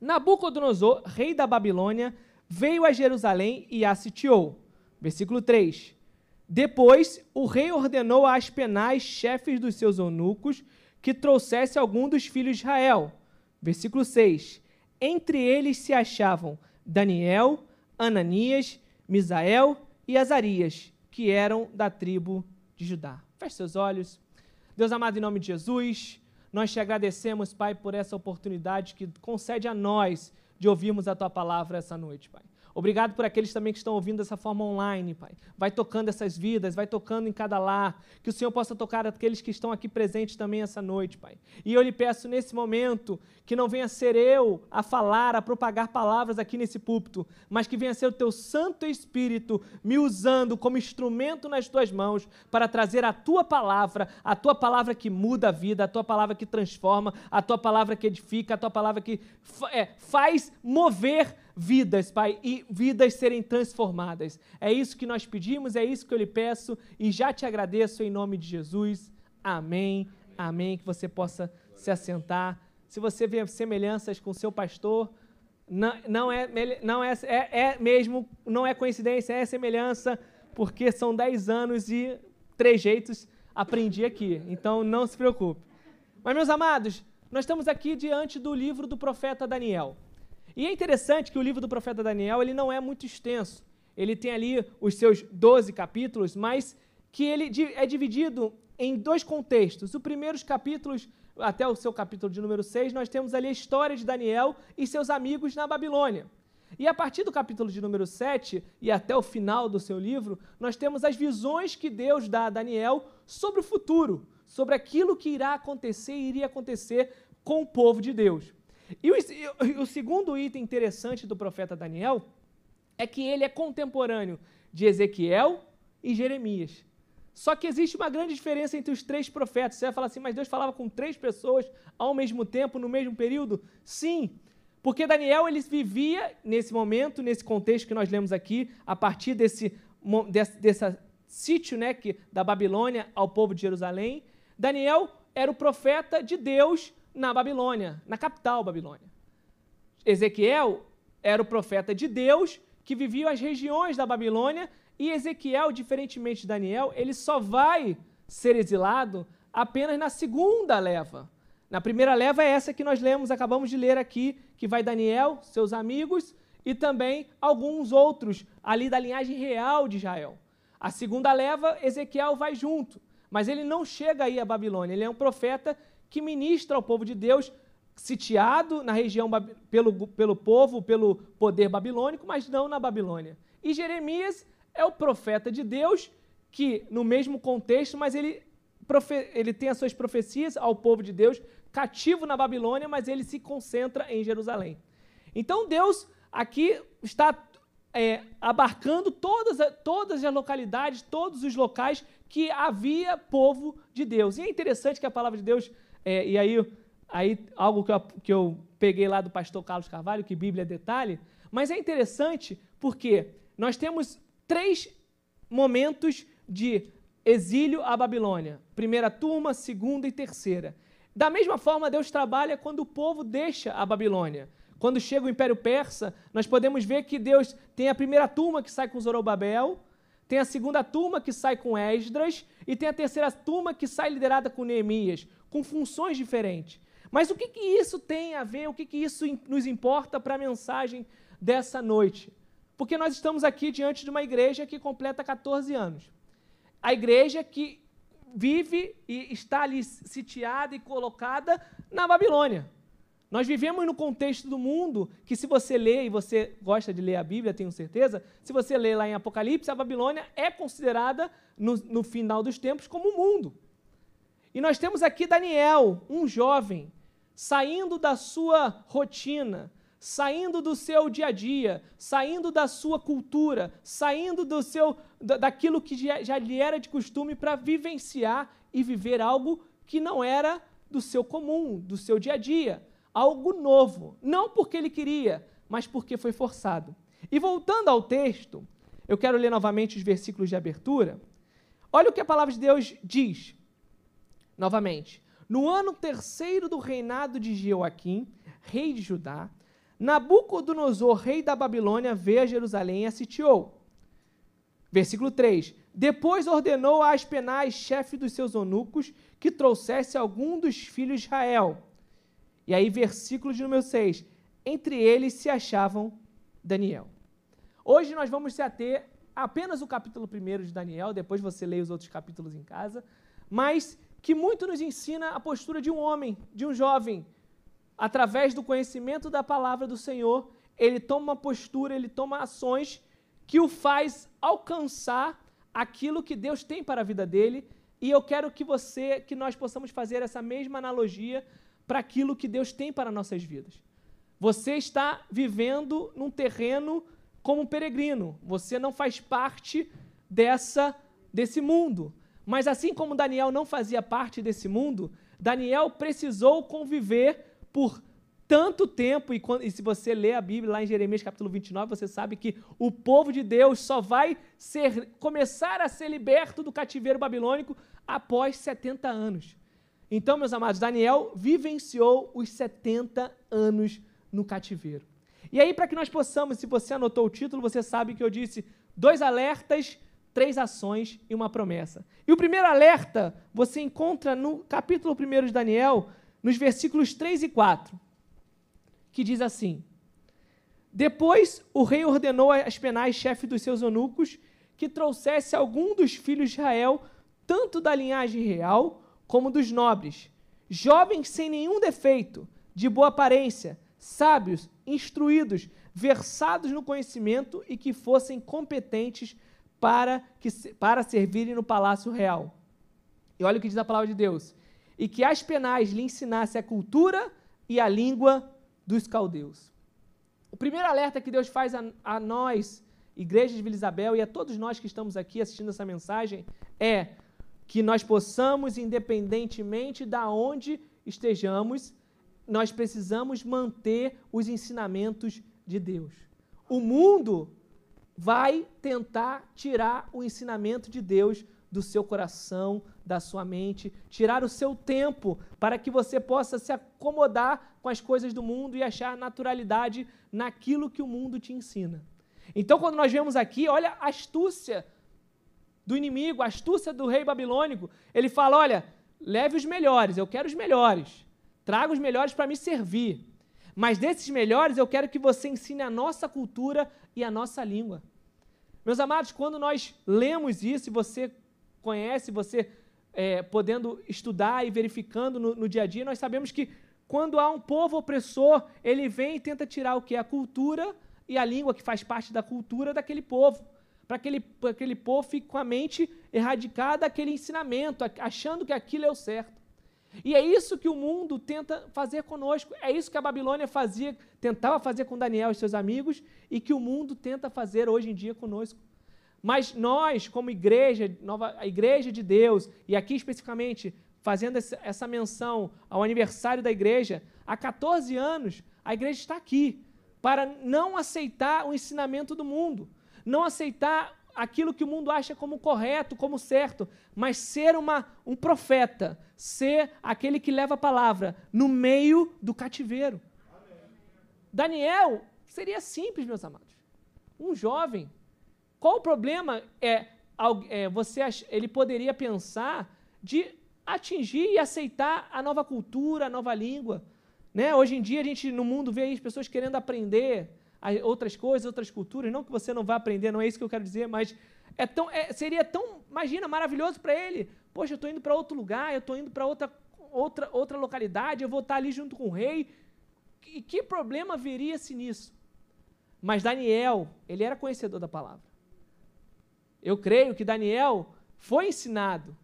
Nabucodonosor, rei da Babilônia, veio a Jerusalém e a sitiou. Versículo 3. Depois, o rei ordenou a Aspenais, chefes dos seus eunucos, que trouxesse algum dos filhos de Israel. Versículo 6. Entre eles se achavam Daniel, Ananias, Misael e Azarias, que eram da tribo de Judá. Feche seus olhos. Deus amado, em nome de Jesus, nós te agradecemos, Pai, por essa oportunidade que concede a nós de ouvirmos a tua palavra essa noite, Pai. Obrigado por aqueles também que estão ouvindo dessa forma online, Pai. Vai tocando essas vidas, vai tocando em cada lar. Que o Senhor possa tocar aqueles que estão aqui presentes também essa noite, Pai. E eu lhe peço nesse momento que não venha ser eu a falar, a propagar palavras aqui nesse púlpito, mas que venha ser o teu Santo Espírito me usando como instrumento nas tuas mãos para trazer a tua palavra, a tua palavra que muda a vida, a tua palavra que transforma, a tua palavra que edifica, a tua palavra que é, faz mover vidas, Pai, e vidas serem transformadas. É isso que nós pedimos, é isso que eu lhe peço e já te agradeço em nome de Jesus. Amém. Amém. Que você possa se assentar. Se você vê semelhanças com seu pastor, não, não, é, não é, é, é mesmo, não é coincidência, é semelhança, porque são dez anos e três jeitos aprendi aqui. Então não se preocupe. Mas, meus amados, nós estamos aqui diante do livro do profeta Daniel. E é interessante que o livro do profeta Daniel ele não é muito extenso. Ele tem ali os seus 12 capítulos, mas que ele é dividido em dois contextos. Os primeiros capítulos, até o seu capítulo de número 6, nós temos ali a história de Daniel e seus amigos na Babilônia. E a partir do capítulo de número 7 e até o final do seu livro, nós temos as visões que Deus dá a Daniel sobre o futuro, sobre aquilo que irá acontecer e iria acontecer com o povo de Deus. E o, o segundo item interessante do profeta Daniel é que ele é contemporâneo de Ezequiel e Jeremias. Só que existe uma grande diferença entre os três profetas. Você vai falar assim, mas Deus falava com três pessoas ao mesmo tempo, no mesmo período? Sim, porque Daniel ele vivia nesse momento, nesse contexto que nós lemos aqui, a partir desse, desse, desse sítio né, que, da Babilônia ao povo de Jerusalém. Daniel era o profeta de Deus na Babilônia, na capital Babilônia. Ezequiel era o profeta de Deus que vivia as regiões da Babilônia e Ezequiel, diferentemente de Daniel, ele só vai ser exilado apenas na segunda leva. Na primeira leva é essa que nós lemos, acabamos de ler aqui, que vai Daniel, seus amigos e também alguns outros ali da linhagem real de Israel. A segunda leva, Ezequiel vai junto, mas ele não chega aí à Babilônia, ele é um profeta que ministra ao povo de Deus sitiado na região pelo, pelo povo, pelo poder babilônico, mas não na Babilônia. E Jeremias é o profeta de Deus que, no mesmo contexto, mas ele, ele tem as suas profecias ao povo de Deus cativo na Babilônia, mas ele se concentra em Jerusalém. Então Deus aqui está é, abarcando todas, todas as localidades, todos os locais que havia povo de Deus. E é interessante que a palavra de Deus, é, e aí, aí algo que eu, que eu peguei lá do pastor Carlos Carvalho, que Bíblia é detalhe, mas é interessante porque nós temos três momentos de exílio à Babilônia: primeira turma, segunda e terceira. Da mesma forma, Deus trabalha quando o povo deixa a Babilônia. Quando chega o Império Persa, nós podemos ver que Deus tem a primeira turma que sai com Zorobabel, tem a segunda turma que sai com Esdras e tem a terceira turma que sai liderada com Neemias, com funções diferentes. Mas o que, que isso tem a ver, o que, que isso nos importa para a mensagem dessa noite? Porque nós estamos aqui diante de uma igreja que completa 14 anos. A igreja que vive e está ali sitiada e colocada na Babilônia. Nós vivemos no contexto do mundo que, se você lê, e você gosta de ler a Bíblia, tenho certeza, se você lê lá em Apocalipse, a Babilônia é considerada, no, no final dos tempos, como o mundo. E nós temos aqui Daniel, um jovem, saindo da sua rotina, saindo do seu dia a dia, saindo da sua cultura, saindo do seu daquilo que já lhe era de costume para vivenciar e viver algo que não era do seu comum, do seu dia a dia, algo novo, não porque ele queria, mas porque foi forçado. E voltando ao texto, eu quero ler novamente os versículos de abertura. Olha o que a palavra de Deus diz. Novamente. No ano terceiro do reinado de Jeoaquim, rei de Judá, Nabucodonosor, rei da Babilônia, veio a Jerusalém e a sitiou. Versículo 3. Depois ordenou a Aspenaz, chefe dos seus eunucos, que trouxesse algum dos filhos de Israel. E aí, versículo de número 6. Entre eles se achavam Daniel. Hoje nós vamos se ater apenas o capítulo 1 de Daniel, depois você lê os outros capítulos em casa, mas que muito nos ensina a postura de um homem, de um jovem, através do conhecimento da palavra do Senhor, ele toma uma postura, ele toma ações que o faz alcançar aquilo que Deus tem para a vida dele. E eu quero que você, que nós possamos fazer essa mesma analogia para aquilo que Deus tem para nossas vidas. Você está vivendo num terreno como um peregrino. Você não faz parte dessa desse mundo. Mas assim como Daniel não fazia parte desse mundo, Daniel precisou conviver por tanto tempo, e, quando, e, se você ler a Bíblia lá em Jeremias capítulo 29, você sabe que o povo de Deus só vai ser, começar a ser liberto do cativeiro babilônico após 70 anos. Então, meus amados, Daniel vivenciou os 70 anos no cativeiro. E aí, para que nós possamos, se você anotou o título, você sabe que eu disse dois alertas, três ações e uma promessa. E o primeiro alerta você encontra no capítulo 1 de Daniel, nos versículos 3 e 4, que diz assim: Depois o rei ordenou a Aspenaz, chefe dos seus eunucos, que trouxesse algum dos filhos de Israel, tanto da linhagem real como dos nobres, jovens sem nenhum defeito, de boa aparência, sábios, instruídos, versados no conhecimento e que fossem competentes para, que, para servirem no palácio real. E olha o que diz a palavra de Deus e que Aspenaz lhe ensinasse a cultura e a língua dos caldeus. O primeiro alerta que Deus faz a, a nós, igreja de Vila Isabel, e a todos nós que estamos aqui assistindo essa mensagem, é que nós possamos, independentemente da onde estejamos, nós precisamos manter os ensinamentos de Deus. O mundo vai tentar tirar o ensinamento de Deus do seu coração, da sua mente, tirar o seu tempo para que você possa se acomodar com as coisas do mundo e achar naturalidade naquilo que o mundo te ensina. Então, quando nós vemos aqui, olha a astúcia do inimigo, a astúcia do rei babilônico. Ele fala: olha, leve os melhores, eu quero os melhores, traga os melhores para me servir. Mas desses melhores, eu quero que você ensine a nossa cultura e a nossa língua. Meus amados, quando nós lemos isso, e você conhece, você é, podendo estudar e verificando no, no dia a dia, nós sabemos que quando há um povo opressor, ele vem e tenta tirar o que? A cultura e a língua que faz parte da cultura daquele povo. Para aquele, aquele povo fique com a mente erradicada daquele ensinamento, achando que aquilo é o certo. E é isso que o mundo tenta fazer conosco. É isso que a Babilônia fazia, tentava fazer com Daniel e seus amigos, e que o mundo tenta fazer hoje em dia conosco. Mas nós, como igreja, nova, a igreja de Deus, e aqui especificamente fazendo essa menção ao aniversário da igreja, há 14 anos a igreja está aqui para não aceitar o ensinamento do mundo, não aceitar aquilo que o mundo acha como correto, como certo, mas ser uma, um profeta, ser aquele que leva a palavra no meio do cativeiro. Amém. Daniel seria simples, meus amados. Um jovem. Qual o problema é, é você ele poderia pensar de atingir e aceitar a nova cultura, a nova língua? Né? Hoje em dia a gente no mundo vê as pessoas querendo aprender outras coisas, outras culturas. Não que você não vá aprender, não é isso que eu quero dizer, mas é tão, é, seria tão, imagina, maravilhoso para ele. Poxa, eu estou indo para outro lugar, eu estou indo para outra, outra, outra localidade, eu vou estar ali junto com o rei. E que problema veria-se nisso? Mas Daniel, ele era conhecedor da palavra. Eu creio que Daniel foi ensinado.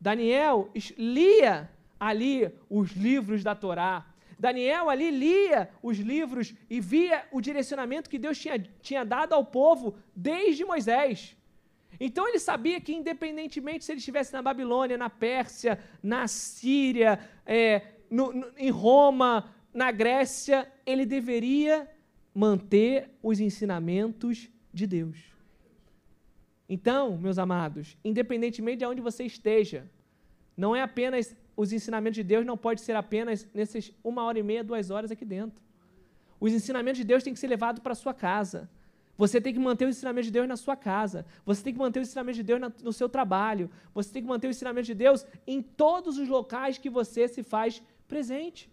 Daniel lia ali os livros da Torá. Daniel ali lia os livros e via o direcionamento que Deus tinha, tinha dado ao povo desde Moisés. Então ele sabia que, independentemente se ele estivesse na Babilônia, na Pérsia, na Síria, é, no, no, em Roma, na Grécia, ele deveria manter os ensinamentos de Deus. Então, meus amados, independentemente de onde você esteja, não é apenas os ensinamentos de Deus não pode ser apenas nesses uma hora e meia, duas horas aqui dentro. Os ensinamentos de Deus têm que ser levados para a sua casa. Você tem que manter o ensinamento de Deus na sua casa. Você tem que manter o ensinamento de Deus no seu trabalho. Você tem que manter o ensinamento de Deus em todos os locais que você se faz presente.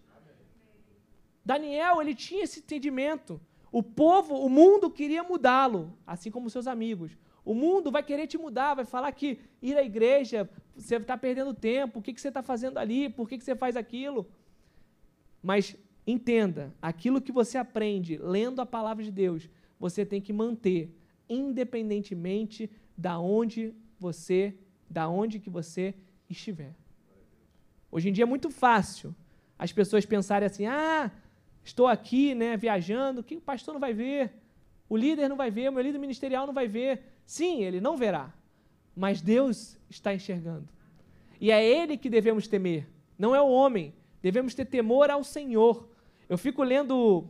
Daniel, ele tinha esse entendimento. O povo, o mundo queria mudá-lo, assim como seus amigos. O mundo vai querer te mudar, vai falar que ir à igreja, você está perdendo tempo, o que, que você está fazendo ali, por que, que você faz aquilo. Mas entenda, aquilo que você aprende lendo a palavra de Deus, você tem que manter, independentemente da onde você, da onde que você estiver. Hoje em dia é muito fácil as pessoas pensarem assim: ah, estou aqui, né, viajando, que o pastor não vai ver, o líder não vai ver, o meu líder ministerial não vai ver. Sim, ele não verá, mas Deus está enxergando. E é Ele que devemos temer, não é o homem. Devemos ter temor ao Senhor. Eu fico lendo,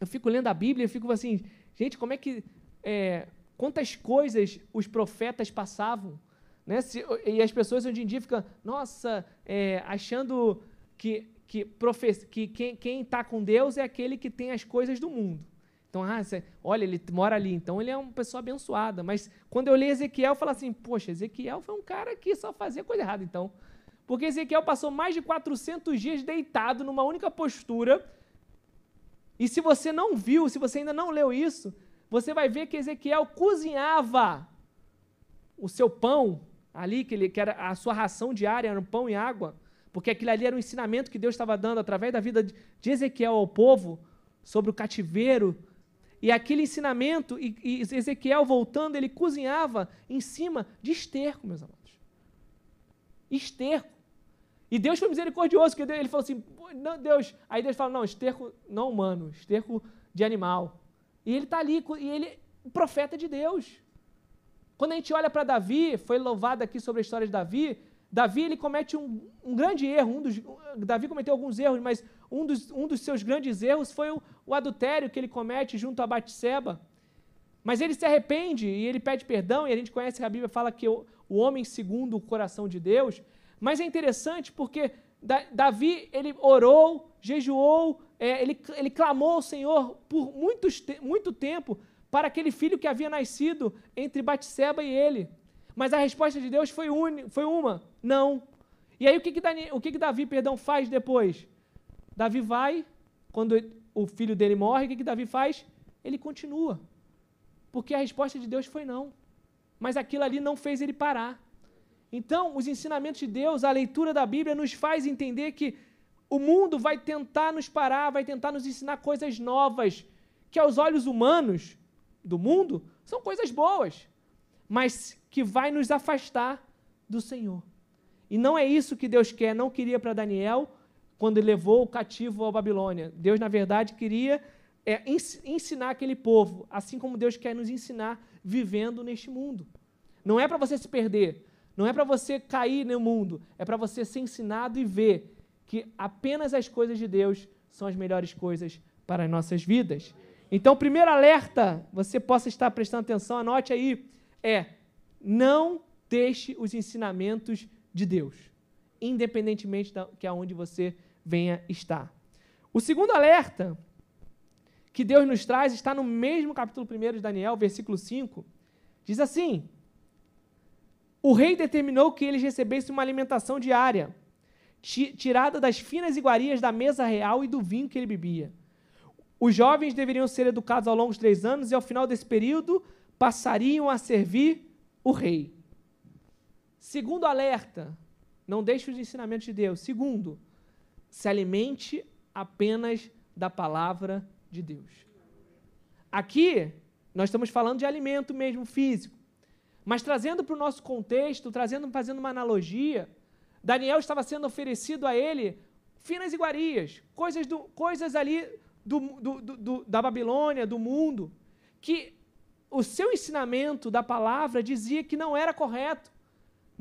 eu fico lendo a Bíblia e fico assim, gente, como é que, é, quantas coisas os profetas passavam, né? Se, e as pessoas hoje em dia ficam, nossa, é, achando que que, que quem está com Deus é aquele que tem as coisas do mundo. Então, ah, olha, ele mora ali, então ele é uma pessoa abençoada. Mas quando eu leio Ezequiel, eu falo assim, poxa, Ezequiel foi um cara que só fazia coisa errada, então. Porque Ezequiel passou mais de 400 dias deitado numa única postura. E se você não viu, se você ainda não leu isso, você vai ver que Ezequiel cozinhava o seu pão ali, que, ele, que era a sua ração diária, era um pão e água, porque aquilo ali era um ensinamento que Deus estava dando através da vida de Ezequiel ao povo sobre o cativeiro, e aquele ensinamento, e, e Ezequiel voltando, ele cozinhava em cima de esterco, meus amados. Esterco. E Deus foi misericordioso, porque ele falou assim, Deus. Aí Deus fala, não, esterco não humano, esterco de animal. E ele está ali, e ele profeta de Deus. Quando a gente olha para Davi, foi louvado aqui sobre a história de Davi, Davi ele comete um, um grande erro. Um dos, Davi cometeu alguns erros, mas um dos, um dos seus grandes erros foi o, o adultério que ele comete junto a Batseba. Mas ele se arrepende e ele pede perdão, e a gente conhece que a Bíblia fala que o, o homem segundo o coração de Deus. Mas é interessante porque Davi ele orou, jejuou, é, ele, ele clamou ao Senhor por muitos, muito tempo para aquele filho que havia nascido entre Batseba e ele. Mas a resposta de Deus foi, un... foi uma, não. E aí o que, que, Dani... o que, que Davi perdão, faz depois? Davi vai, quando o filho dele morre, o que, que Davi faz? Ele continua. Porque a resposta de Deus foi não. Mas aquilo ali não fez ele parar. Então, os ensinamentos de Deus, a leitura da Bíblia, nos faz entender que o mundo vai tentar nos parar, vai tentar nos ensinar coisas novas, que aos olhos humanos do mundo são coisas boas, mas que vai nos afastar do Senhor. E não é isso que Deus quer, não queria para Daniel quando levou o cativo à Babilônia. Deus, na verdade, queria é, ensinar aquele povo, assim como Deus quer nos ensinar vivendo neste mundo. Não é para você se perder, não é para você cair no mundo, é para você ser ensinado e ver que apenas as coisas de Deus são as melhores coisas para as nossas vidas. Então, o primeiro alerta, você possa estar prestando atenção, anote aí, é não deixe os ensinamentos de Deus, independentemente de que aonde você venha estar. O segundo alerta que Deus nos traz está no mesmo capítulo 1 de Daniel, versículo 5. Diz assim: O rei determinou que eles recebessem uma alimentação diária, tirada das finas iguarias da mesa real e do vinho que ele bebia. Os jovens deveriam ser educados ao longo de três anos e, ao final desse período, passariam a servir o rei. Segundo alerta, não deixe os ensinamentos de Deus. Segundo, se alimente apenas da palavra de Deus. Aqui, nós estamos falando de alimento mesmo físico. Mas trazendo para o nosso contexto, trazendo, fazendo uma analogia, Daniel estava sendo oferecido a ele finas iguarias, coisas, do, coisas ali do, do, da Babilônia, do mundo, que o seu ensinamento da palavra dizia que não era correto.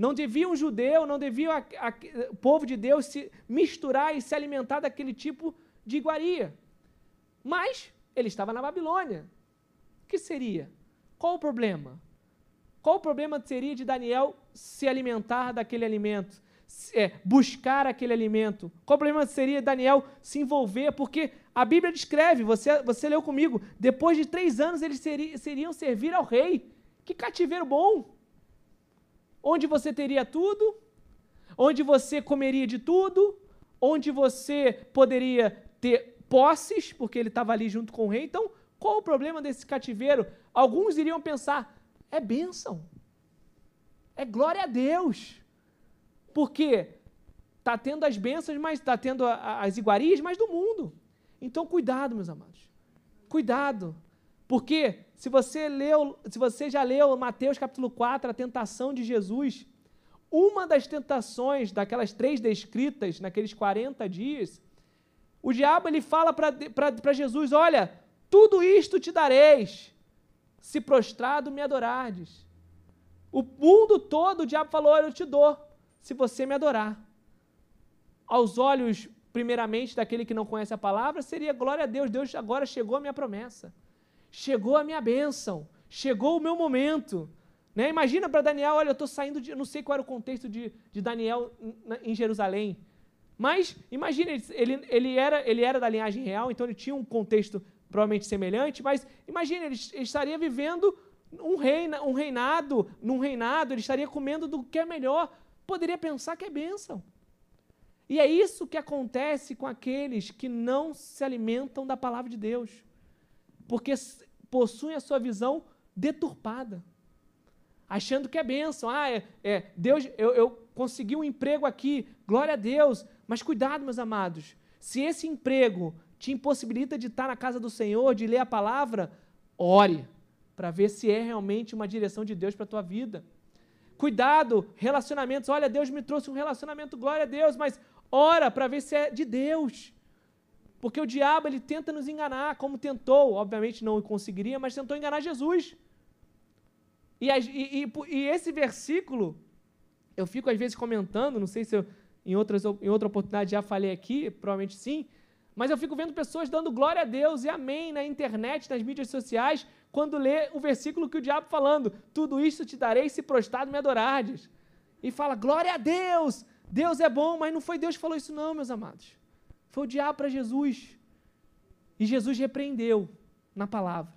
Não devia um judeu, não devia a, a, o povo de Deus se misturar e se alimentar daquele tipo de iguaria. Mas ele estava na Babilônia. O que seria? Qual o problema? Qual o problema seria de Daniel se alimentar daquele alimento? É, buscar aquele alimento? Qual o problema seria Daniel se envolver? Porque a Bíblia descreve, você, você leu comigo, depois de três anos eles seri, seriam servir ao rei. Que cativeiro bom! Onde você teria tudo, onde você comeria de tudo, onde você poderia ter posses, porque ele estava ali junto com o rei. Então, qual o problema desse cativeiro? Alguns iriam pensar: é bênção, é glória a Deus, porque está tendo as bênçãos, mas está tendo as iguarias, mas do mundo. Então, cuidado, meus amados. Cuidado. Porque se você leu, se você já leu Mateus capítulo 4, a tentação de Jesus, uma das tentações daquelas três descritas naqueles 40 dias, o diabo ele fala para Jesus: Olha, tudo isto te dareis, se prostrado me adorardes. O mundo todo, o diabo falou: eu te dou, se você me adorar. Aos olhos primeiramente, daquele que não conhece a palavra, seria glória a Deus, Deus agora chegou a minha promessa, chegou a minha bênção, chegou o meu momento. Né? Imagina para Daniel, olha, eu estou saindo de. Eu não sei qual era o contexto de, de Daniel em Jerusalém. Mas imagine, ele, ele, era, ele era da linhagem real, então ele tinha um contexto provavelmente semelhante, mas imagine, ele, ele estaria vivendo um, reina, um reinado, num reinado, ele estaria comendo do que é melhor. Poderia pensar que é bênção. E é isso que acontece com aqueles que não se alimentam da palavra de Deus, porque possuem a sua visão deturpada, achando que é bênção. Ah, é, é Deus, eu, eu consegui um emprego aqui, glória a Deus. Mas cuidado, meus amados, se esse emprego te impossibilita de estar na casa do Senhor, de ler a palavra, ore para ver se é realmente uma direção de Deus para a tua vida. Cuidado, relacionamentos. Olha, Deus me trouxe um relacionamento, glória a Deus, mas Ora para ver se é de Deus. Porque o diabo ele tenta nos enganar, como tentou, obviamente não conseguiria, mas tentou enganar Jesus. E, e, e, e esse versículo, eu fico às vezes comentando, não sei se eu, em, outras, em outra oportunidade já falei aqui, provavelmente sim, mas eu fico vendo pessoas dando glória a Deus e amém na internet, nas mídias sociais, quando lê o versículo que o diabo falando, tudo isso te darei se prostrado me adorardes. E fala, glória a Deus, Deus é bom, mas não foi Deus que falou isso, não, meus amados. Foi o diabo para Jesus. E Jesus repreendeu na palavra.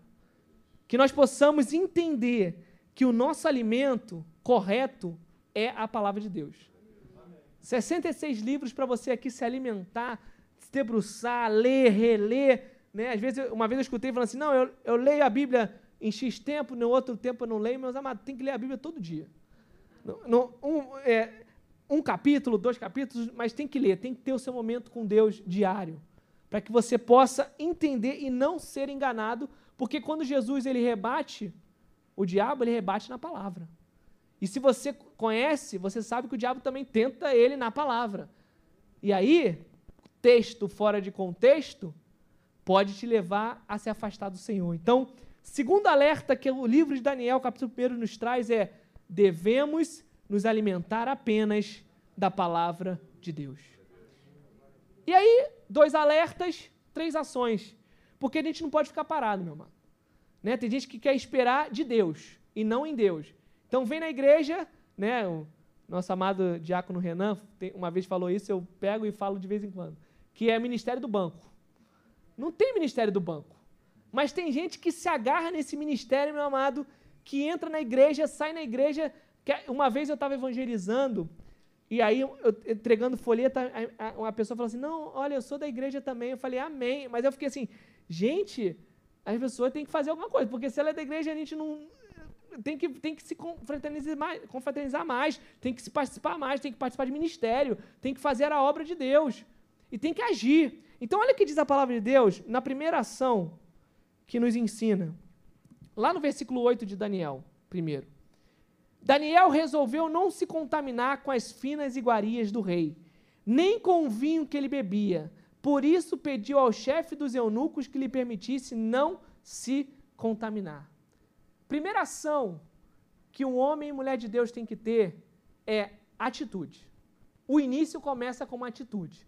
Que nós possamos entender que o nosso alimento correto é a palavra de Deus. 66 livros para você aqui se alimentar, se debruçar, ler, reler. Né? Às vezes, uma vez eu escutei falando assim: não, eu, eu leio a Bíblia em X tempo, no outro tempo eu não leio, meus amados, tem que ler a Bíblia todo dia. No, no, um, é, um capítulo, dois capítulos, mas tem que ler, tem que ter o seu momento com Deus diário, para que você possa entender e não ser enganado, porque quando Jesus ele rebate o diabo, ele rebate na palavra. E se você conhece, você sabe que o diabo também tenta ele na palavra. E aí, texto fora de contexto pode te levar a se afastar do Senhor. Então, segundo alerta que o livro de Daniel, capítulo 1, nos traz é: devemos nos alimentar apenas da palavra de Deus. E aí, dois alertas, três ações. Porque a gente não pode ficar parado, meu amado. Né? Tem gente que quer esperar de Deus e não em Deus. Então vem na igreja, né? O nosso amado diácono Renan uma vez falou isso, eu pego e falo de vez em quando, que é ministério do banco. Não tem ministério do banco. Mas tem gente que se agarra nesse ministério, meu amado, que entra na igreja, sai na igreja, uma vez eu estava evangelizando, e aí, eu, entregando folheta, uma pessoa falou assim: Não, olha, eu sou da igreja também. Eu falei, Amém. Mas eu fiquei assim: Gente, as pessoas têm que fazer alguma coisa, porque se ela é da igreja, a gente não. Tem que, tem que se confraternizar mais, confraternizar mais, tem que se participar mais, tem que participar de ministério, tem que fazer a obra de Deus e tem que agir. Então, olha o que diz a palavra de Deus na primeira ação que nos ensina, lá no versículo 8 de Daniel, primeiro. Daniel resolveu não se contaminar com as finas iguarias do rei, nem com o vinho que ele bebia. Por isso pediu ao chefe dos eunucos que lhe permitisse não se contaminar. Primeira ação que um homem e mulher de Deus tem que ter é atitude. O início começa com uma atitude.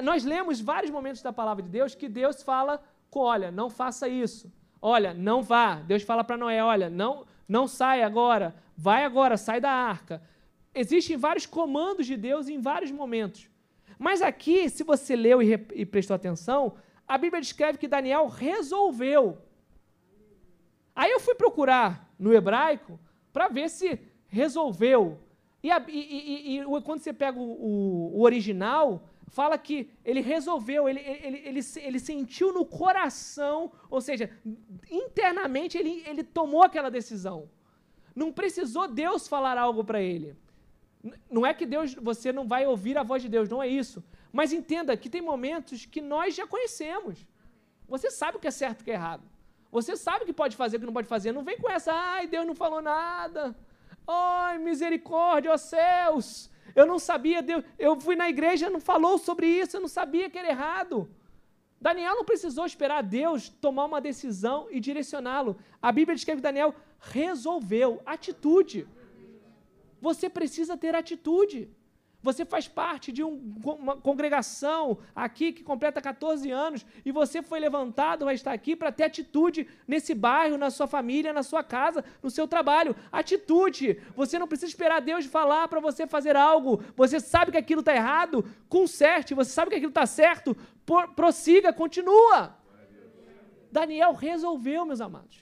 Nós lemos vários momentos da palavra de Deus que Deus fala: olha, não faça isso. Olha, não vá. Deus fala para Noé: olha, não, não sai agora. Vai agora, sai da arca. Existem vários comandos de Deus em vários momentos. Mas aqui, se você leu e, e prestou atenção, a Bíblia descreve que Daniel resolveu. Aí eu fui procurar no hebraico para ver se resolveu. E, a, e, e, quando você pega o, o, o, original, fala que ele resolveu, ele, ele, ele, ele, sentiu no coração, ou seja, internamente ele, ele tomou aquela decisão. Não precisou Deus falar algo para ele. Não é que Deus, você não vai ouvir a voz de Deus, não é isso. Mas entenda que tem momentos que nós já conhecemos. Você sabe o que é certo e o que é errado. Você sabe o que pode fazer e o que não pode fazer. Não vem com essa, ai, Deus não falou nada. Ai, misericórdia, ó céus. Eu não sabia, Deus, eu fui na igreja, não falou sobre isso, eu não sabia que era errado. Daniel não precisou esperar Deus tomar uma decisão e direcioná-lo. A Bíblia diz que Daniel resolveu. Atitude. Você precisa ter atitude. Você faz parte de um, uma congregação aqui que completa 14 anos e você foi levantado, vai estar aqui para ter atitude nesse bairro, na sua família, na sua casa, no seu trabalho. Atitude. Você não precisa esperar Deus falar para você fazer algo. Você sabe que aquilo está errado, conserte. Você sabe que aquilo está certo, prossiga, continua. Daniel resolveu, meus amados.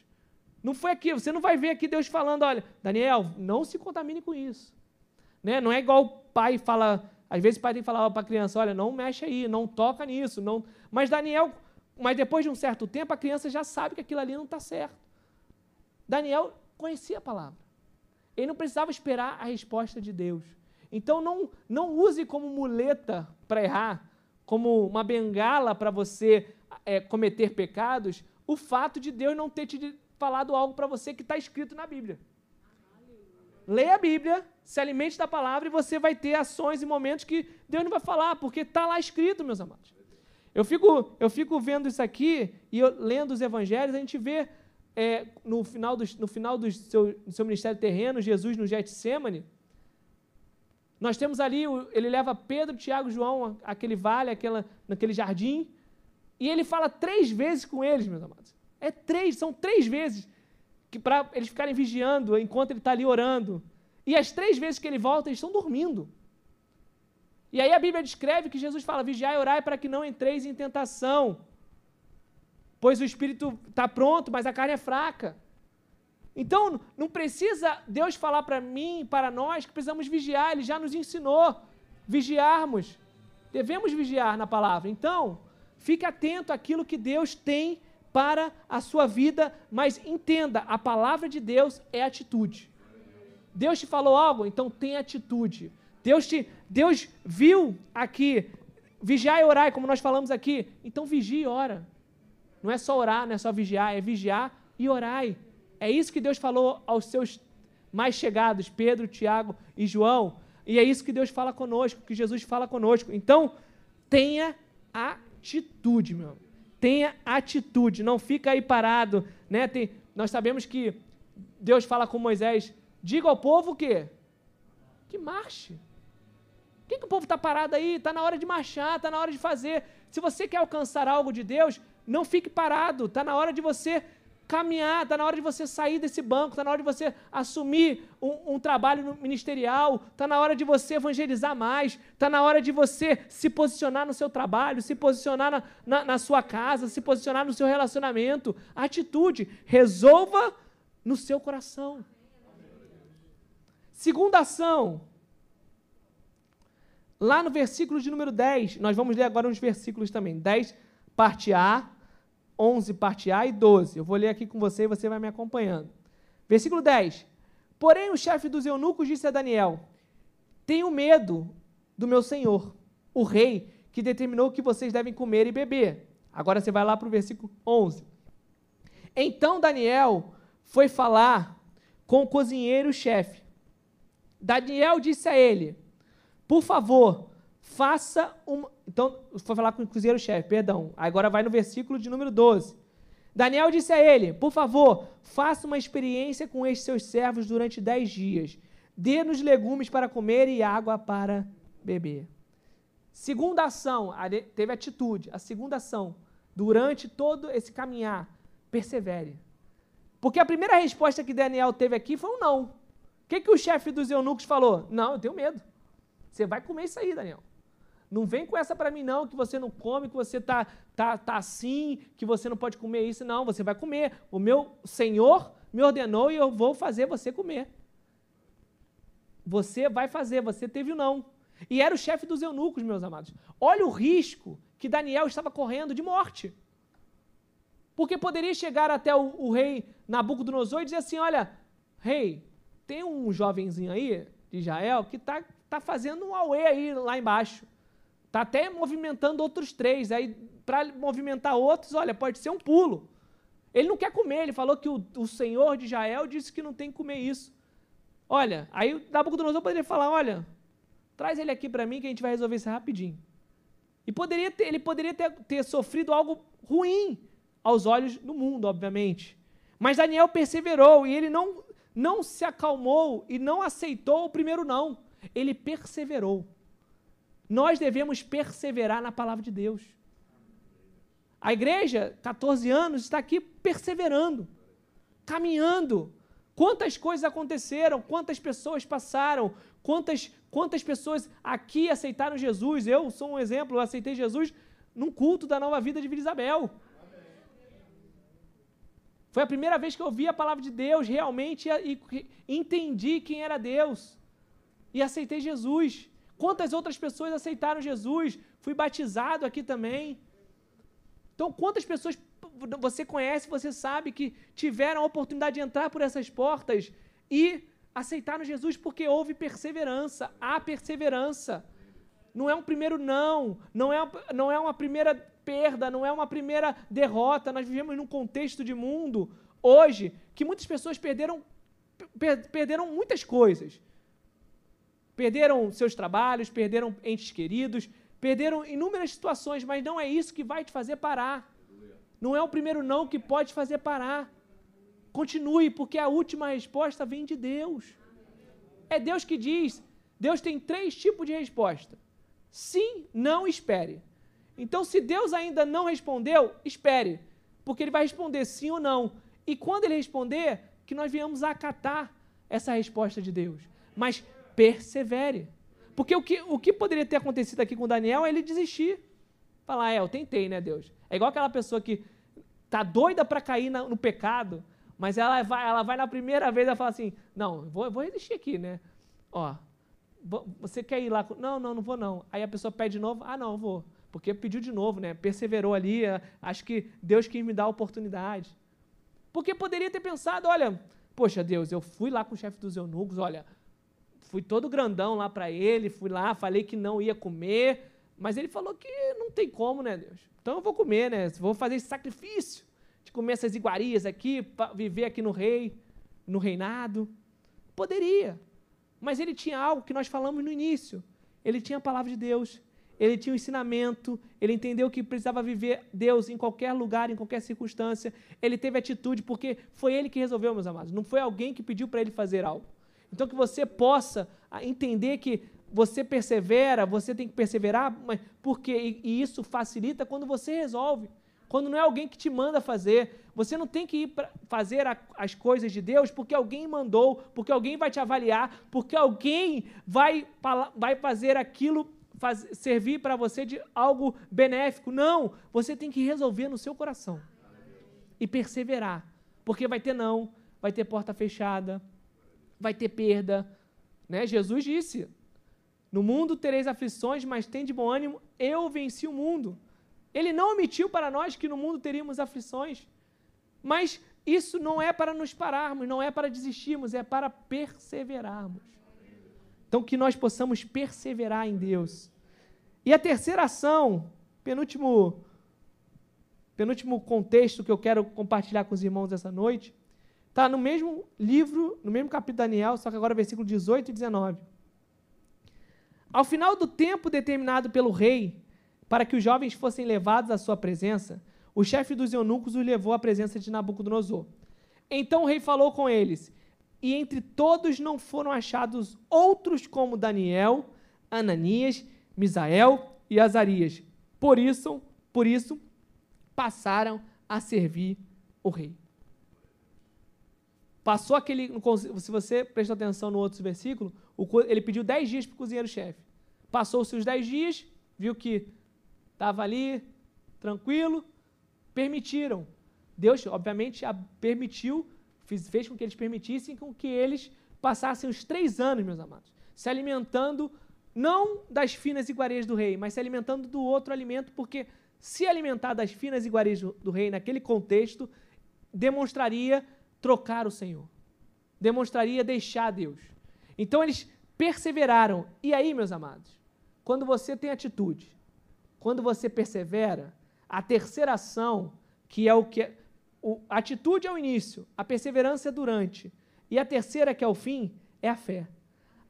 Não foi aqui, você não vai ver aqui Deus falando, olha, Daniel, não se contamine com isso. Né? Não é igual o pai fala, às vezes o pai tem que falar para a criança, olha, não mexe aí, não toca nisso. não. Mas Daniel, mas depois de um certo tempo, a criança já sabe que aquilo ali não está certo. Daniel conhecia a palavra. Ele não precisava esperar a resposta de Deus. Então não, não use como muleta para errar, como uma bengala para você é, cometer pecados, o fato de Deus não ter te falado algo para você que está escrito na Bíblia. Leia a Bíblia, se alimente da palavra e você vai ter ações e momentos que Deus não vai falar, porque está lá escrito, meus amados. Eu fico, eu fico vendo isso aqui e eu, lendo os evangelhos, a gente vê é, no final, do, no final do, seu, do seu ministério terreno, Jesus no Getsemane, nós temos ali, ele leva Pedro, Tiago João aquele vale, aquela, naquele jardim, e ele fala três vezes com eles, meus amados. É três, são três vezes que para eles ficarem vigiando enquanto ele está ali orando. E as três vezes que ele volta, eles estão dormindo. E aí a Bíblia descreve que Jesus fala: vigiai e orai para que não entreis em tentação. Pois o espírito está pronto, mas a carne é fraca. Então, não precisa Deus falar para mim, para nós, que precisamos vigiar, Ele já nos ensinou. Vigiarmos. Devemos vigiar na palavra. Então, fique atento àquilo que Deus tem para a sua vida, mas entenda, a palavra de Deus é atitude. Deus te falou algo, então tem atitude. Deus, te, Deus viu aqui, vigiar e orar, como nós falamos aqui. Então vigie e ora. Não é só orar, não é só vigiar, é vigiar e orai. É isso que Deus falou aos seus mais chegados, Pedro, Tiago e João. E é isso que Deus fala conosco, que Jesus fala conosco. Então, tenha atitude, meu. Tenha atitude, não fica aí parado, né? Tem, nós sabemos que Deus fala com Moisés, diga ao povo o quê? Que marche. Por que, que o povo está parado aí? Está na hora de marchar, está na hora de fazer. Se você quer alcançar algo de Deus, não fique parado. Está na hora de você caminhar, está na hora de você sair desse banco, está na hora de você assumir um, um trabalho ministerial, está na hora de você evangelizar mais, está na hora de você se posicionar no seu trabalho, se posicionar na, na, na sua casa, se posicionar no seu relacionamento. Atitude, resolva no seu coração. Segunda ação. Lá no versículo de número 10, nós vamos ler agora uns versículos também. 10, parte A, 11, parte A e 12. Eu vou ler aqui com você e você vai me acompanhando. Versículo 10. Porém, o chefe dos eunucos disse a Daniel: Tenho medo do meu senhor, o rei, que determinou que vocês devem comer e beber. Agora você vai lá para o versículo 11. Então Daniel foi falar com o cozinheiro-chefe. Daniel disse a ele: Por favor, faça uma. Então, foi falar com o cozinheiro-chefe, perdão. Agora vai no versículo de número 12. Daniel disse a ele: Por favor, faça uma experiência com estes seus servos durante dez dias. Dê-nos legumes para comer e água para beber. Segunda ação, teve atitude. A segunda ação, durante todo esse caminhar, persevere. Porque a primeira resposta que Daniel teve aqui foi um não. O que, que o chefe dos eunucos falou? Não, eu tenho medo. Você vai comer isso aí, Daniel. Não vem com essa para mim, não, que você não come, que você tá, tá, tá assim, que você não pode comer isso. Não, você vai comer. O meu Senhor me ordenou e eu vou fazer você comer. Você vai fazer, você teve o não. E era o chefe dos eunucos, meus amados. Olha o risco que Daniel estava correndo de morte. Porque poderia chegar até o, o rei Nabucodonosor e dizer assim: olha, rei, tem um jovenzinho aí de Israel que está tá fazendo um auê aí lá embaixo. Está até movimentando outros três. Aí, para movimentar outros, olha, pode ser um pulo. Ele não quer comer, ele falou que o, o Senhor de Israel disse que não tem que comer isso. Olha, aí Nabucodonosor poderia falar: olha, traz ele aqui para mim que a gente vai resolver isso rapidinho. E poderia ter, ele poderia ter, ter sofrido algo ruim aos olhos do mundo, obviamente. Mas Daniel perseverou e ele não, não se acalmou e não aceitou o primeiro não. Ele perseverou. Nós devemos perseverar na palavra de Deus. A igreja, 14 anos, está aqui perseverando, caminhando. Quantas coisas aconteceram, quantas pessoas passaram, quantas, quantas pessoas aqui aceitaram Jesus. Eu sou um exemplo, eu aceitei Jesus num culto da nova vida de Vila Isabel. Foi a primeira vez que eu ouvi a palavra de Deus realmente e, entendi quem era Deus. E aceitei Jesus. Quantas outras pessoas aceitaram Jesus? Fui batizado aqui também. Então, quantas pessoas você conhece, você sabe que tiveram a oportunidade de entrar por essas portas e aceitaram Jesus porque houve perseverança, há perseverança. Não é um primeiro não, não é, não é uma primeira perda, não é uma primeira derrota. Nós vivemos num contexto de mundo hoje que muitas pessoas perderam, per, perderam muitas coisas. Perderam seus trabalhos, perderam entes queridos, perderam inúmeras situações, mas não é isso que vai te fazer parar. Não é o primeiro não que pode fazer parar. Continue, porque a última resposta vem de Deus. É Deus que diz. Deus tem três tipos de resposta: sim, não, espere. Então, se Deus ainda não respondeu, espere, porque Ele vai responder sim ou não. E quando Ele responder, que nós venhamos acatar essa resposta de Deus. Mas persevere. Porque o que, o que poderia ter acontecido aqui com Daniel é ele desistir. Falar, é, eu tentei, né, Deus? É igual aquela pessoa que tá doida para cair na, no pecado, mas ela vai, ela vai na primeira vez e fala assim, não, vou, vou resistir aqui, né? Ó, você quer ir lá? Não, não, não vou não. Aí a pessoa pede de novo, ah, não, vou. Porque pediu de novo, né? Perseverou ali, é, acho que Deus quis me dar a oportunidade. Porque poderia ter pensado, olha, poxa, Deus, eu fui lá com o chefe dos eunucos, olha, fui todo grandão lá para ele, fui lá, falei que não ia comer, mas ele falou que não tem como, né, Deus? Então eu vou comer, né? Vou fazer esse sacrifício de comer essas iguarias aqui, viver aqui no rei, no reinado. Poderia. Mas ele tinha algo que nós falamos no início. Ele tinha a palavra de Deus, ele tinha o ensinamento, ele entendeu que precisava viver Deus em qualquer lugar, em qualquer circunstância. Ele teve atitude porque foi ele que resolveu, meus amados. Não foi alguém que pediu para ele fazer algo. Então que você possa ah, entender que você persevera, você tem que perseverar, mas porque e isso facilita quando você resolve. Quando não é alguém que te manda fazer, você não tem que ir fazer a, as coisas de Deus porque alguém mandou, porque alguém vai te avaliar, porque alguém vai, vai fazer aquilo faz, servir para você de algo benéfico. Não, você tem que resolver no seu coração e perseverar, porque vai ter não, vai ter porta fechada, vai ter perda. Né? Jesus disse: No mundo tereis aflições, mas tem de bom ânimo, eu venci o mundo. Ele não omitiu para nós que no mundo teríamos aflições, mas isso não é para nos pararmos, não é para desistirmos, é para perseverarmos. Então, que nós possamos perseverar em Deus. E a terceira ação, penúltimo, penúltimo contexto que eu quero compartilhar com os irmãos essa noite, está no mesmo livro, no mesmo capítulo de Daniel, só que agora versículo 18 e 19. Ao final do tempo determinado pelo rei, para que os jovens fossem levados à sua presença, o chefe dos eunucos os levou à presença de Nabucodonosor. Então o rei falou com eles: e entre todos não foram achados outros como Daniel, Ananias, Misael e Azarias. Por isso, por isso passaram a servir o rei. Passou aquele. Se você prestar atenção no outro versículo, ele pediu dez dias para o cozinheiro-chefe. Passou-se os dez dias, viu que estava ali, tranquilo, permitiram. Deus, obviamente, permitiu fez com que eles permitissem com que eles passassem os três anos, meus amados, se alimentando não das finas iguarias do rei, mas se alimentando do outro alimento, porque se alimentar das finas iguarias do rei naquele contexto demonstraria trocar o Senhor, demonstraria deixar Deus. Então eles perseveraram. E aí, meus amados, quando você tem atitude, quando você persevera, a terceira ação, que é o que o, a atitude é o início, a perseverança é durante. E a terceira, que é o fim, é a fé.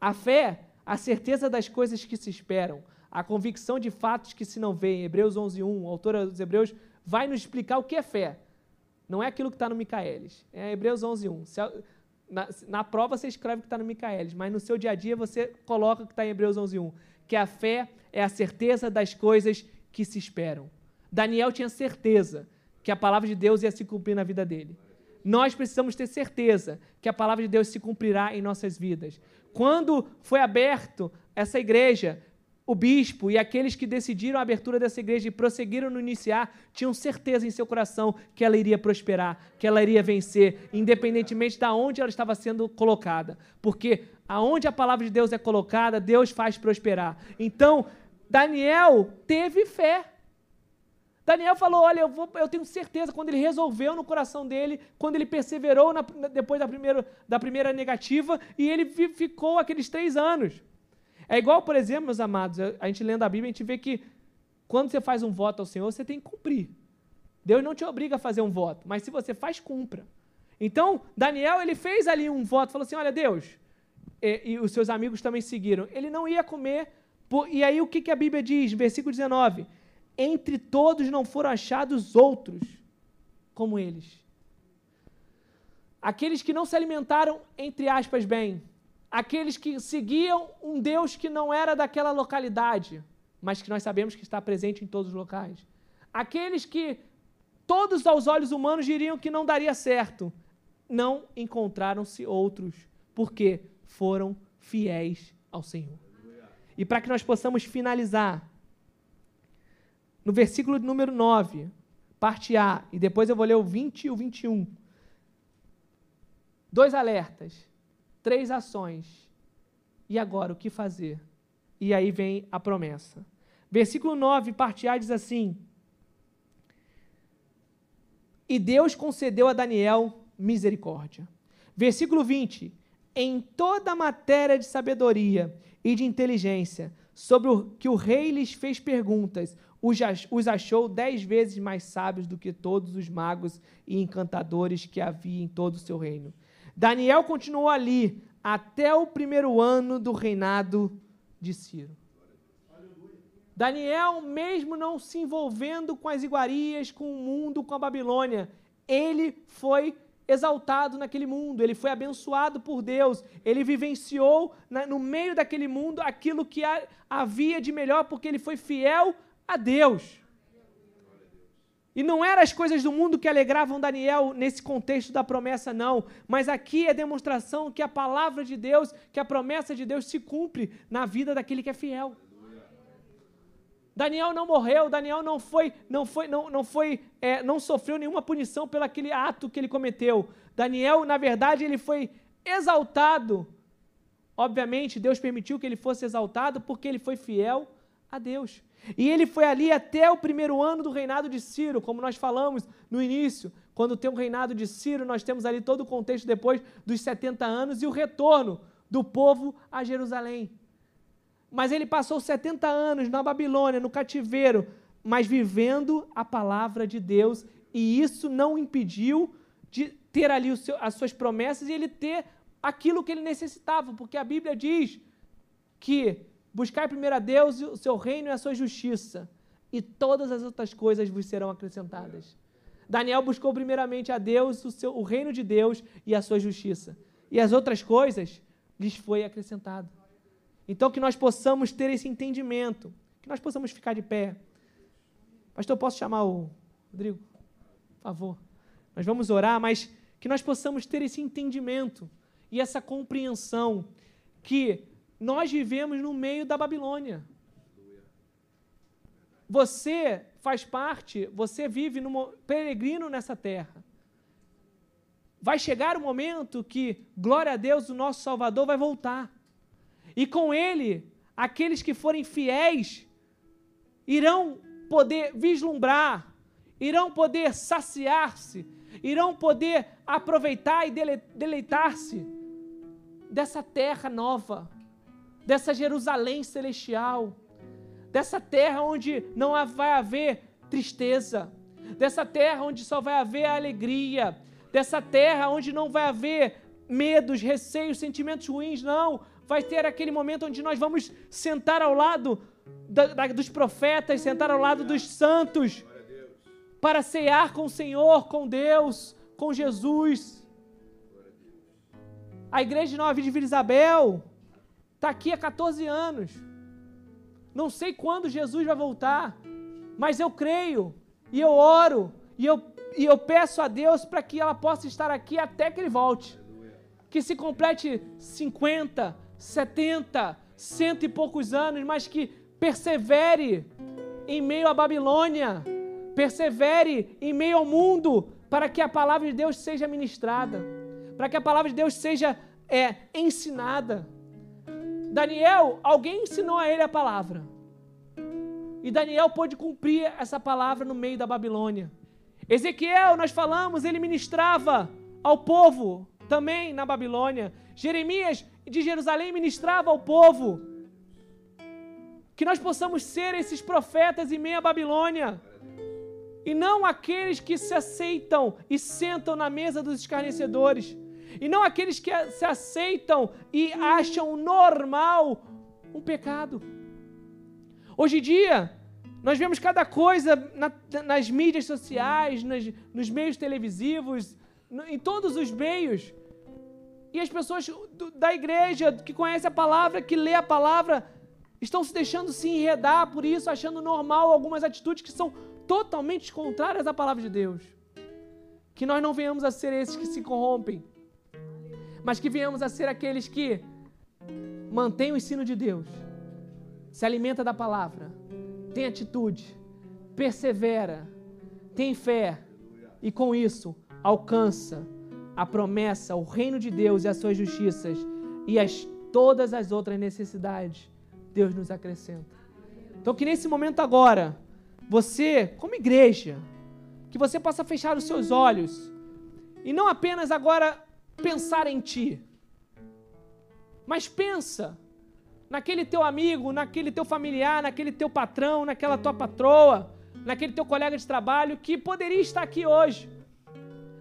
A fé, a certeza das coisas que se esperam, a convicção de fatos que se não veem. Hebreus 11.1, o autor dos Hebreus vai nos explicar o que é fé. Não é aquilo que está no Micaelis, é Hebreus 11.1. Na, na prova você escreve que está no Micaelis, mas no seu dia a dia você coloca que está em Hebreus 11.1, que a fé é a certeza das coisas que se esperam. Daniel tinha certeza que a palavra de Deus ia se cumprir na vida dele. Nós precisamos ter certeza que a palavra de Deus se cumprirá em nossas vidas. Quando foi aberto essa igreja, o bispo e aqueles que decidiram a abertura dessa igreja e prosseguiram no iniciar, tinham certeza em seu coração que ela iria prosperar, que ela iria vencer, independentemente de onde ela estava sendo colocada. Porque aonde a palavra de Deus é colocada, Deus faz prosperar. Então, Daniel teve fé. Daniel falou: Olha, eu, vou, eu tenho certeza, quando ele resolveu no coração dele, quando ele perseverou na, depois da primeira, da primeira negativa, e ele ficou aqueles três anos. É igual, por exemplo, meus amados, a gente lendo a Bíblia, a gente vê que quando você faz um voto ao Senhor, você tem que cumprir. Deus não te obriga a fazer um voto, mas se você faz, cumpra. Então, Daniel, ele fez ali um voto, falou assim: Olha, Deus, e, e os seus amigos também seguiram. Ele não ia comer. Por, e aí, o que, que a Bíblia diz? Versículo 19 entre todos não foram achados outros como eles. Aqueles que não se alimentaram, entre aspas, bem. Aqueles que seguiam um Deus que não era daquela localidade, mas que nós sabemos que está presente em todos os locais. Aqueles que todos aos olhos humanos diriam que não daria certo. Não encontraram-se outros, porque foram fiéis ao Senhor. E para que nós possamos finalizar, no versículo número 9, parte A, e depois eu vou ler o 20 e o 21. Dois alertas, três ações. E agora, o que fazer? E aí vem a promessa. Versículo 9, parte A, diz assim: E Deus concedeu a Daniel misericórdia. Versículo 20: em toda matéria de sabedoria e de inteligência, sobre o que o rei lhes fez perguntas, os achou dez vezes mais sábios do que todos os magos e encantadores que havia em todo o seu reino. Daniel continuou ali até o primeiro ano do reinado de Ciro. Daniel, mesmo não se envolvendo com as iguarias, com o mundo, com a Babilônia, ele foi exaltado naquele mundo, ele foi abençoado por Deus, ele vivenciou no meio daquele mundo aquilo que ha, havia de melhor, porque ele foi fiel a Deus. E não eram as coisas do mundo que alegravam Daniel nesse contexto da promessa, não. Mas aqui é demonstração que a palavra de Deus, que a promessa de Deus se cumpre na vida daquele que é fiel. Daniel não morreu, Daniel não foi, não foi, não, não foi, é, não sofreu nenhuma punição pelo aquele ato que ele cometeu. Daniel, na verdade, ele foi exaltado. Obviamente, Deus permitiu que ele fosse exaltado porque ele foi fiel a Deus. E ele foi ali até o primeiro ano do reinado de Ciro, como nós falamos no início. Quando tem o reinado de Ciro, nós temos ali todo o contexto depois dos 70 anos e o retorno do povo a Jerusalém. Mas ele passou 70 anos na Babilônia, no cativeiro, mas vivendo a palavra de Deus, e isso não impediu de ter ali seu, as suas promessas e ele ter aquilo que ele necessitava, porque a Bíblia diz que Buscai primeiro a Deus, o seu reino e a sua justiça, e todas as outras coisas vos serão acrescentadas. Daniel buscou primeiramente a Deus, o, seu, o reino de Deus e a sua justiça. E as outras coisas lhes foi acrescentado. Então que nós possamos ter esse entendimento, que nós possamos ficar de pé. Pastor, posso chamar o Rodrigo? Por favor. Nós vamos orar, mas que nós possamos ter esse entendimento e essa compreensão que nós vivemos no meio da Babilônia. Você faz parte, você vive no peregrino nessa terra. Vai chegar o momento que, glória a Deus, o nosso Salvador vai voltar. E com ele, aqueles que forem fiéis irão poder vislumbrar, irão poder saciar-se, irão poder aproveitar e deleitar-se dessa terra nova dessa Jerusalém celestial, dessa terra onde não vai haver tristeza, dessa terra onde só vai haver alegria, dessa terra onde não vai haver medos, receios, sentimentos ruins, não. Vai ter aquele momento onde nós vamos sentar ao lado da, da, dos profetas, sentar ao lado dos santos, para cear com o Senhor, com Deus, com Jesus. A igreja de Nova de Vila Isabel Está aqui há 14 anos. Não sei quando Jesus vai voltar, mas eu creio e eu oro e eu, e eu peço a Deus para que ela possa estar aqui até que ele volte. Que se complete 50, 70, cento e poucos anos, mas que persevere em meio à Babilônia, persevere em meio ao mundo, para que a palavra de Deus seja ministrada, para que a palavra de Deus seja é, ensinada. Daniel, alguém ensinou a ele a palavra. E Daniel pôde cumprir essa palavra no meio da Babilônia. Ezequiel, nós falamos, ele ministrava ao povo também na Babilônia. Jeremias de Jerusalém ministrava ao povo. Que nós possamos ser esses profetas em meio à Babilônia. E não aqueles que se aceitam e sentam na mesa dos escarnecedores e não aqueles que se aceitam e acham normal um pecado. Hoje em dia, nós vemos cada coisa na, nas mídias sociais, nas, nos meios televisivos, no, em todos os meios. E as pessoas do, da igreja que conhecem a palavra, que lê a palavra, estão se deixando se enredar por isso, achando normal algumas atitudes que são totalmente contrárias à palavra de Deus. Que nós não venhamos a ser esses que se corrompem, mas que venhamos a ser aqueles que mantêm o ensino de Deus, se alimenta da palavra, tem atitude, persevera, tem fé e com isso alcança a promessa, o reino de Deus e as suas justiças e as todas as outras necessidades Deus nos acrescenta. Então que nesse momento agora, você, como igreja, que você possa fechar os seus olhos e não apenas agora pensar em ti, Mas pensa naquele teu amigo, naquele teu familiar, naquele teu patrão, naquela tua patroa, naquele teu colega de trabalho que poderia estar aqui hoje.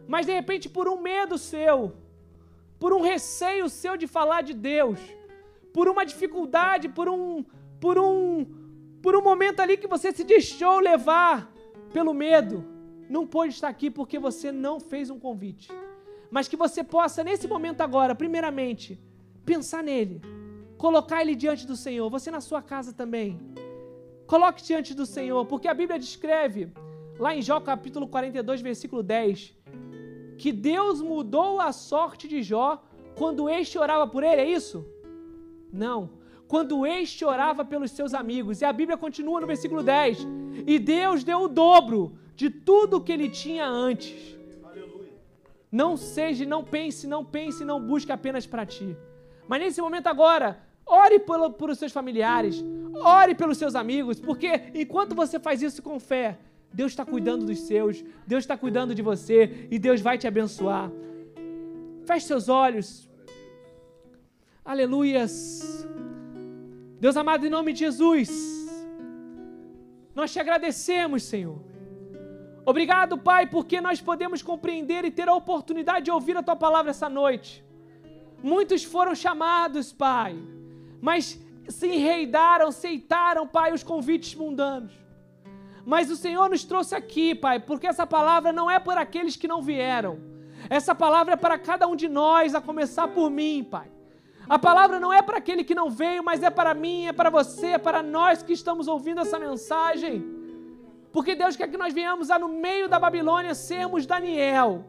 Mas de repente, por um medo seu, por um receio seu de falar de Deus, por uma dificuldade, por um por um por um momento ali que você se deixou levar pelo medo, não pôde estar aqui porque você não fez um convite. Mas que você possa, nesse momento agora, primeiramente, pensar nele, colocar ele diante do Senhor, você na sua casa também. Coloque diante do Senhor, porque a Bíblia descreve, lá em Jó capítulo 42, versículo 10, que Deus mudou a sorte de Jó quando este orava por ele, é isso? Não quando este orava pelos seus amigos. E a Bíblia continua no versículo 10. E Deus deu o dobro de tudo que ele tinha antes. Não seja, não pense, não pense, não busque apenas para ti. Mas nesse momento agora, ore por os seus familiares, ore pelos seus amigos, porque enquanto você faz isso com fé, Deus está cuidando dos seus, Deus está cuidando de você e Deus vai te abençoar. Feche seus olhos. Aleluias. Deus amado, em nome de Jesus, nós te agradecemos, Senhor. Obrigado, Pai, porque nós podemos compreender e ter a oportunidade de ouvir a Tua palavra essa noite. Muitos foram chamados, Pai, mas se enreidaram, aceitaram, Pai, os convites mundanos. Mas o Senhor nos trouxe aqui, Pai, porque essa palavra não é por aqueles que não vieram. Essa palavra é para cada um de nós, a começar por mim, Pai. A palavra não é para aquele que não veio, mas é para mim, é para você, é para nós que estamos ouvindo essa mensagem. Porque Deus quer que nós venhamos a, no meio da Babilônia, sermos Daniel,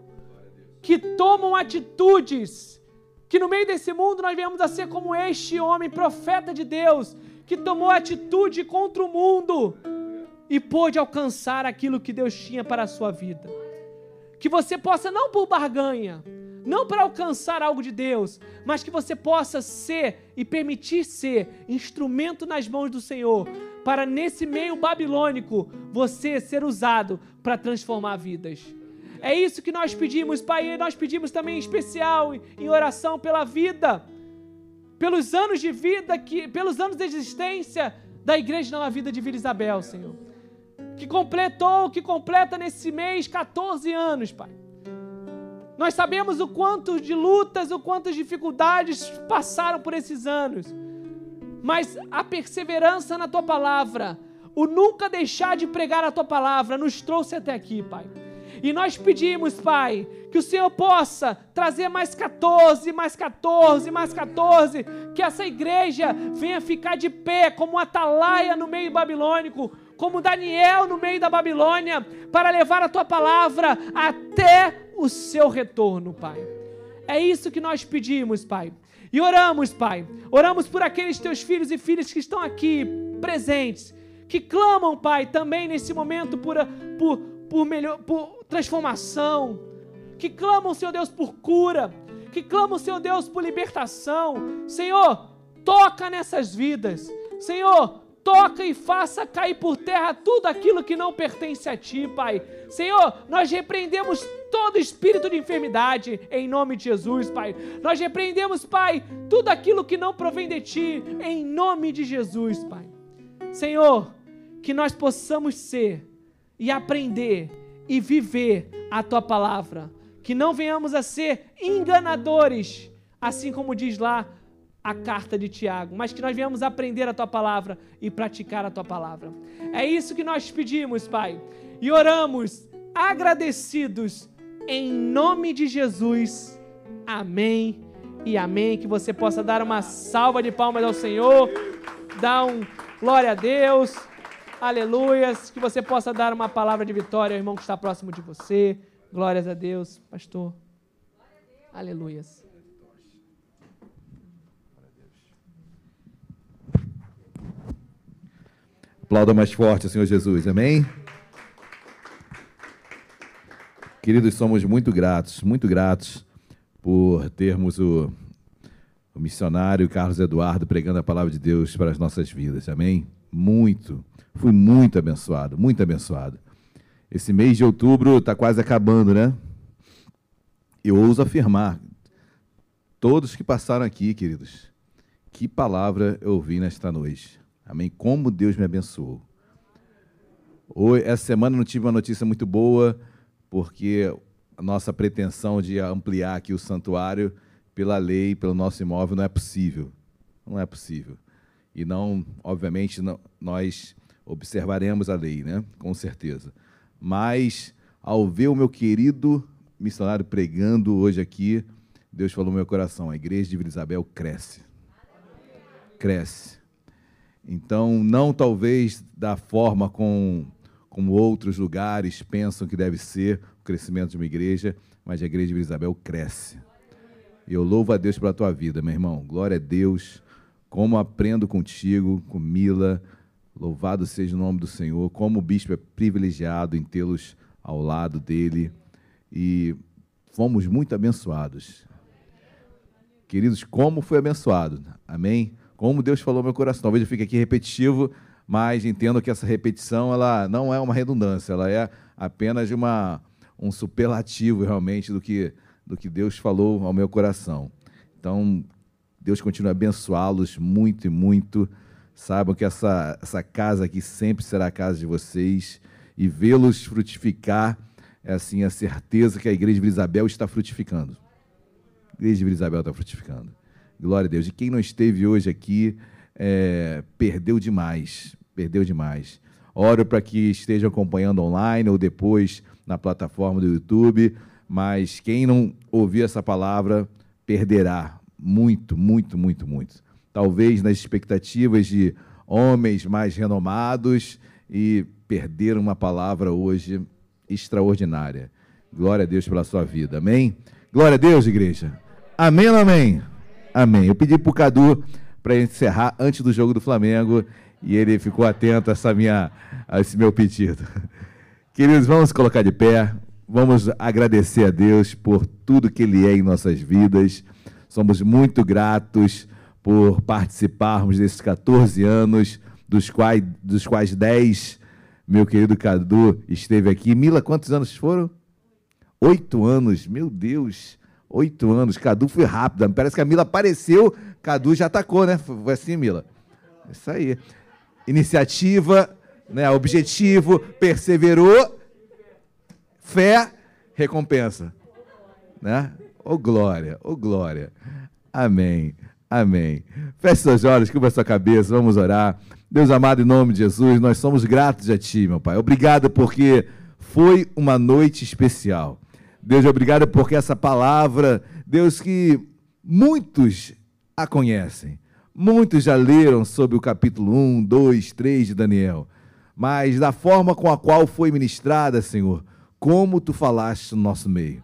que tomam atitudes, que no meio desse mundo nós venhamos a ser como este homem, profeta de Deus, que tomou atitude contra o mundo e pôde alcançar aquilo que Deus tinha para a sua vida. Que você possa, não por barganha, não para alcançar algo de Deus, mas que você possa ser e permitir ser instrumento nas mãos do Senhor, para nesse meio babilônico você ser usado para transformar vidas. É isso que nós pedimos, Pai, e nós pedimos também em especial em oração pela vida, pelos anos de vida, que, pelos anos de existência da igreja na vida de Vila Isabel, Senhor. Que completou, que completa nesse mês 14 anos, Pai. Nós sabemos o quanto de lutas, o quanto de dificuldades passaram por esses anos. Mas a perseverança na tua palavra, o nunca deixar de pregar a tua palavra, nos trouxe até aqui, Pai. E nós pedimos, Pai, que o Senhor possa trazer mais 14, mais 14, mais 14, que essa igreja venha ficar de pé como um atalaia no meio babilônico, como Daniel no meio da Babilônia, para levar a tua palavra até o seu retorno, Pai. É isso que nós pedimos, Pai. E oramos, Pai. Oramos por aqueles teus filhos e filhas que estão aqui presentes, que clamam, Pai, também nesse momento por, por, por, melhor, por transformação, que clamam, Senhor Deus, por cura, que clamam, Senhor Deus, por libertação. Senhor, toca nessas vidas. Senhor, toca e faça cair por terra tudo aquilo que não pertence a ti, Pai. Senhor, nós repreendemos todo espírito de enfermidade em nome de Jesus, Pai. Nós repreendemos, Pai, tudo aquilo que não provém de ti em nome de Jesus, Pai. Senhor, que nós possamos ser e aprender e viver a tua palavra. Que não venhamos a ser enganadores, assim como diz lá a carta de Tiago, mas que nós venhamos aprender a tua palavra e praticar a tua palavra. É isso que nós pedimos, Pai, e oramos agradecidos em nome de Jesus. Amém e amém. Que você possa dar uma salva de palmas ao Senhor, dar um glória a Deus, aleluias. Que você possa dar uma palavra de vitória ao irmão que está próximo de você. Glórias a Deus, pastor. Aleluias. Aplauda mais forte, Senhor Jesus. Amém? Queridos, somos muito gratos, muito gratos por termos o, o missionário Carlos Eduardo pregando a palavra de Deus para as nossas vidas. Amém? Muito. Fui muito abençoado, muito abençoado. Esse mês de outubro está quase acabando, né? Eu ouso afirmar, todos que passaram aqui, queridos, Que palavra eu ouvi nesta noite. Amém. Como Deus me abençoou. Hoje, essa semana não tive uma notícia muito boa, porque a nossa pretensão de ampliar aqui o santuário pela lei, pelo nosso imóvel, não é possível. Não é possível. E não, obviamente, não, nós observaremos a lei, né? Com certeza. Mas, ao ver o meu querido missionário pregando hoje aqui, Deus falou no meu coração: a igreja de Vila Isabel cresce. Cresce. Então, não talvez da forma com, como outros lugares pensam que deve ser o crescimento de uma igreja, mas a igreja de Vila Isabel cresce. Eu louvo a Deus pela tua vida, meu irmão. Glória a Deus. Como aprendo contigo, com Mila. Louvado seja o nome do Senhor. Como o bispo é privilegiado em tê-los ao lado dele. E fomos muito abençoados. Queridos, como foi abençoado. Amém? Como Deus falou no meu coração. Talvez eu fique aqui repetitivo, mas entendo que essa repetição ela não é uma redundância, ela é apenas uma, um superlativo realmente do que, do que Deus falou ao meu coração. Então, Deus continue a abençoá-los muito e muito. Saibam que essa, essa casa aqui sempre será a casa de vocês e vê-los frutificar é assim a certeza que a igreja de Isabel está frutificando igreja de Isabel está frutificando. Glória a Deus. E quem não esteve hoje aqui, é, perdeu demais. Perdeu demais. Oro para que esteja acompanhando online ou depois na plataforma do YouTube. Mas quem não ouvir essa palavra, perderá. Muito, muito, muito, muito. Talvez nas expectativas de homens mais renomados e perder uma palavra hoje extraordinária. Glória a Deus pela sua vida. Amém? Glória a Deus, igreja. Amém amém? Amém. Eu pedi para o Cadu para encerrar antes do jogo do Flamengo e ele ficou atento a, essa minha, a esse meu pedido. Queridos, vamos colocar de pé, vamos agradecer a Deus por tudo que Ele é em nossas vidas. Somos muito gratos por participarmos desses 14 anos, dos quais, dos quais 10, meu querido Cadu esteve aqui. Mila, quantos anos foram? Oito anos, meu Deus. Oito anos. Cadu foi rápido. Parece que a Mila apareceu, Cadu já atacou, né? Foi assim, Mila? Isso aí. Iniciativa, né? objetivo, perseverou, fé, recompensa. Né? Ô glória, ô glória. Amém, amém. Feche seus olhos, cubra sua cabeça, vamos orar. Deus amado, em nome de Jesus, nós somos gratos a Ti, meu Pai. Obrigado porque foi uma noite especial. Deus, obrigado porque essa palavra, Deus, que muitos a conhecem. Muitos já leram sobre o capítulo 1, 2, 3 de Daniel. Mas da forma com a qual foi ministrada, Senhor, como tu falaste no nosso meio.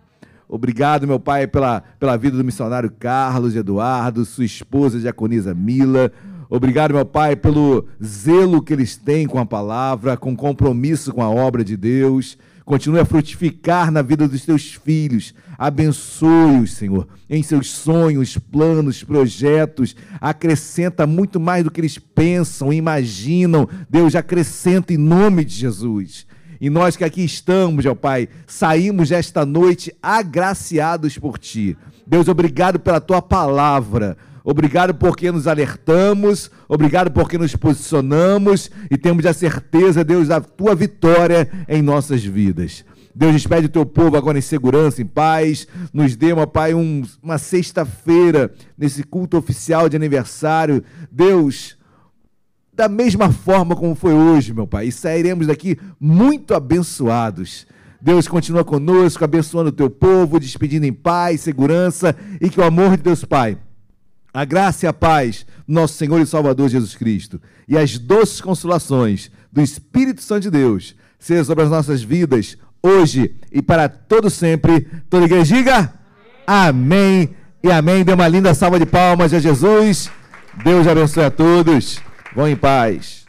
Obrigado, meu Pai, pela, pela vida do missionário Carlos Eduardo, sua esposa Diaconisa Mila. Obrigado, meu Pai, pelo zelo que eles têm com a palavra, com compromisso com a obra de Deus. Continue a frutificar na vida dos teus filhos. Abençoe-os, Senhor, em seus sonhos, planos, projetos. Acrescenta muito mais do que eles pensam, imaginam. Deus, acrescenta em nome de Jesus. E nós que aqui estamos, ó Pai, saímos esta noite agraciados por Ti. Deus, obrigado pela Tua palavra. Obrigado porque nos alertamos, obrigado porque nos posicionamos e temos a certeza, Deus, da tua vitória em nossas vidas. Deus, despede o teu povo agora em segurança, em paz. Nos dê, meu Pai, um, uma sexta-feira nesse culto oficial de aniversário. Deus, da mesma forma como foi hoje, meu Pai, e sairemos daqui muito abençoados. Deus continua conosco, abençoando o teu povo, despedindo em paz, segurança e que o amor de Deus Pai a graça e a paz do nosso Senhor e Salvador Jesus Cristo e as doces consolações do Espírito Santo de Deus sejam sobre as nossas vidas hoje e para todo sempre. Toda igreja diga amém e amém. Dê uma linda salva de palmas a Jesus. Deus abençoe a todos. Vão em paz.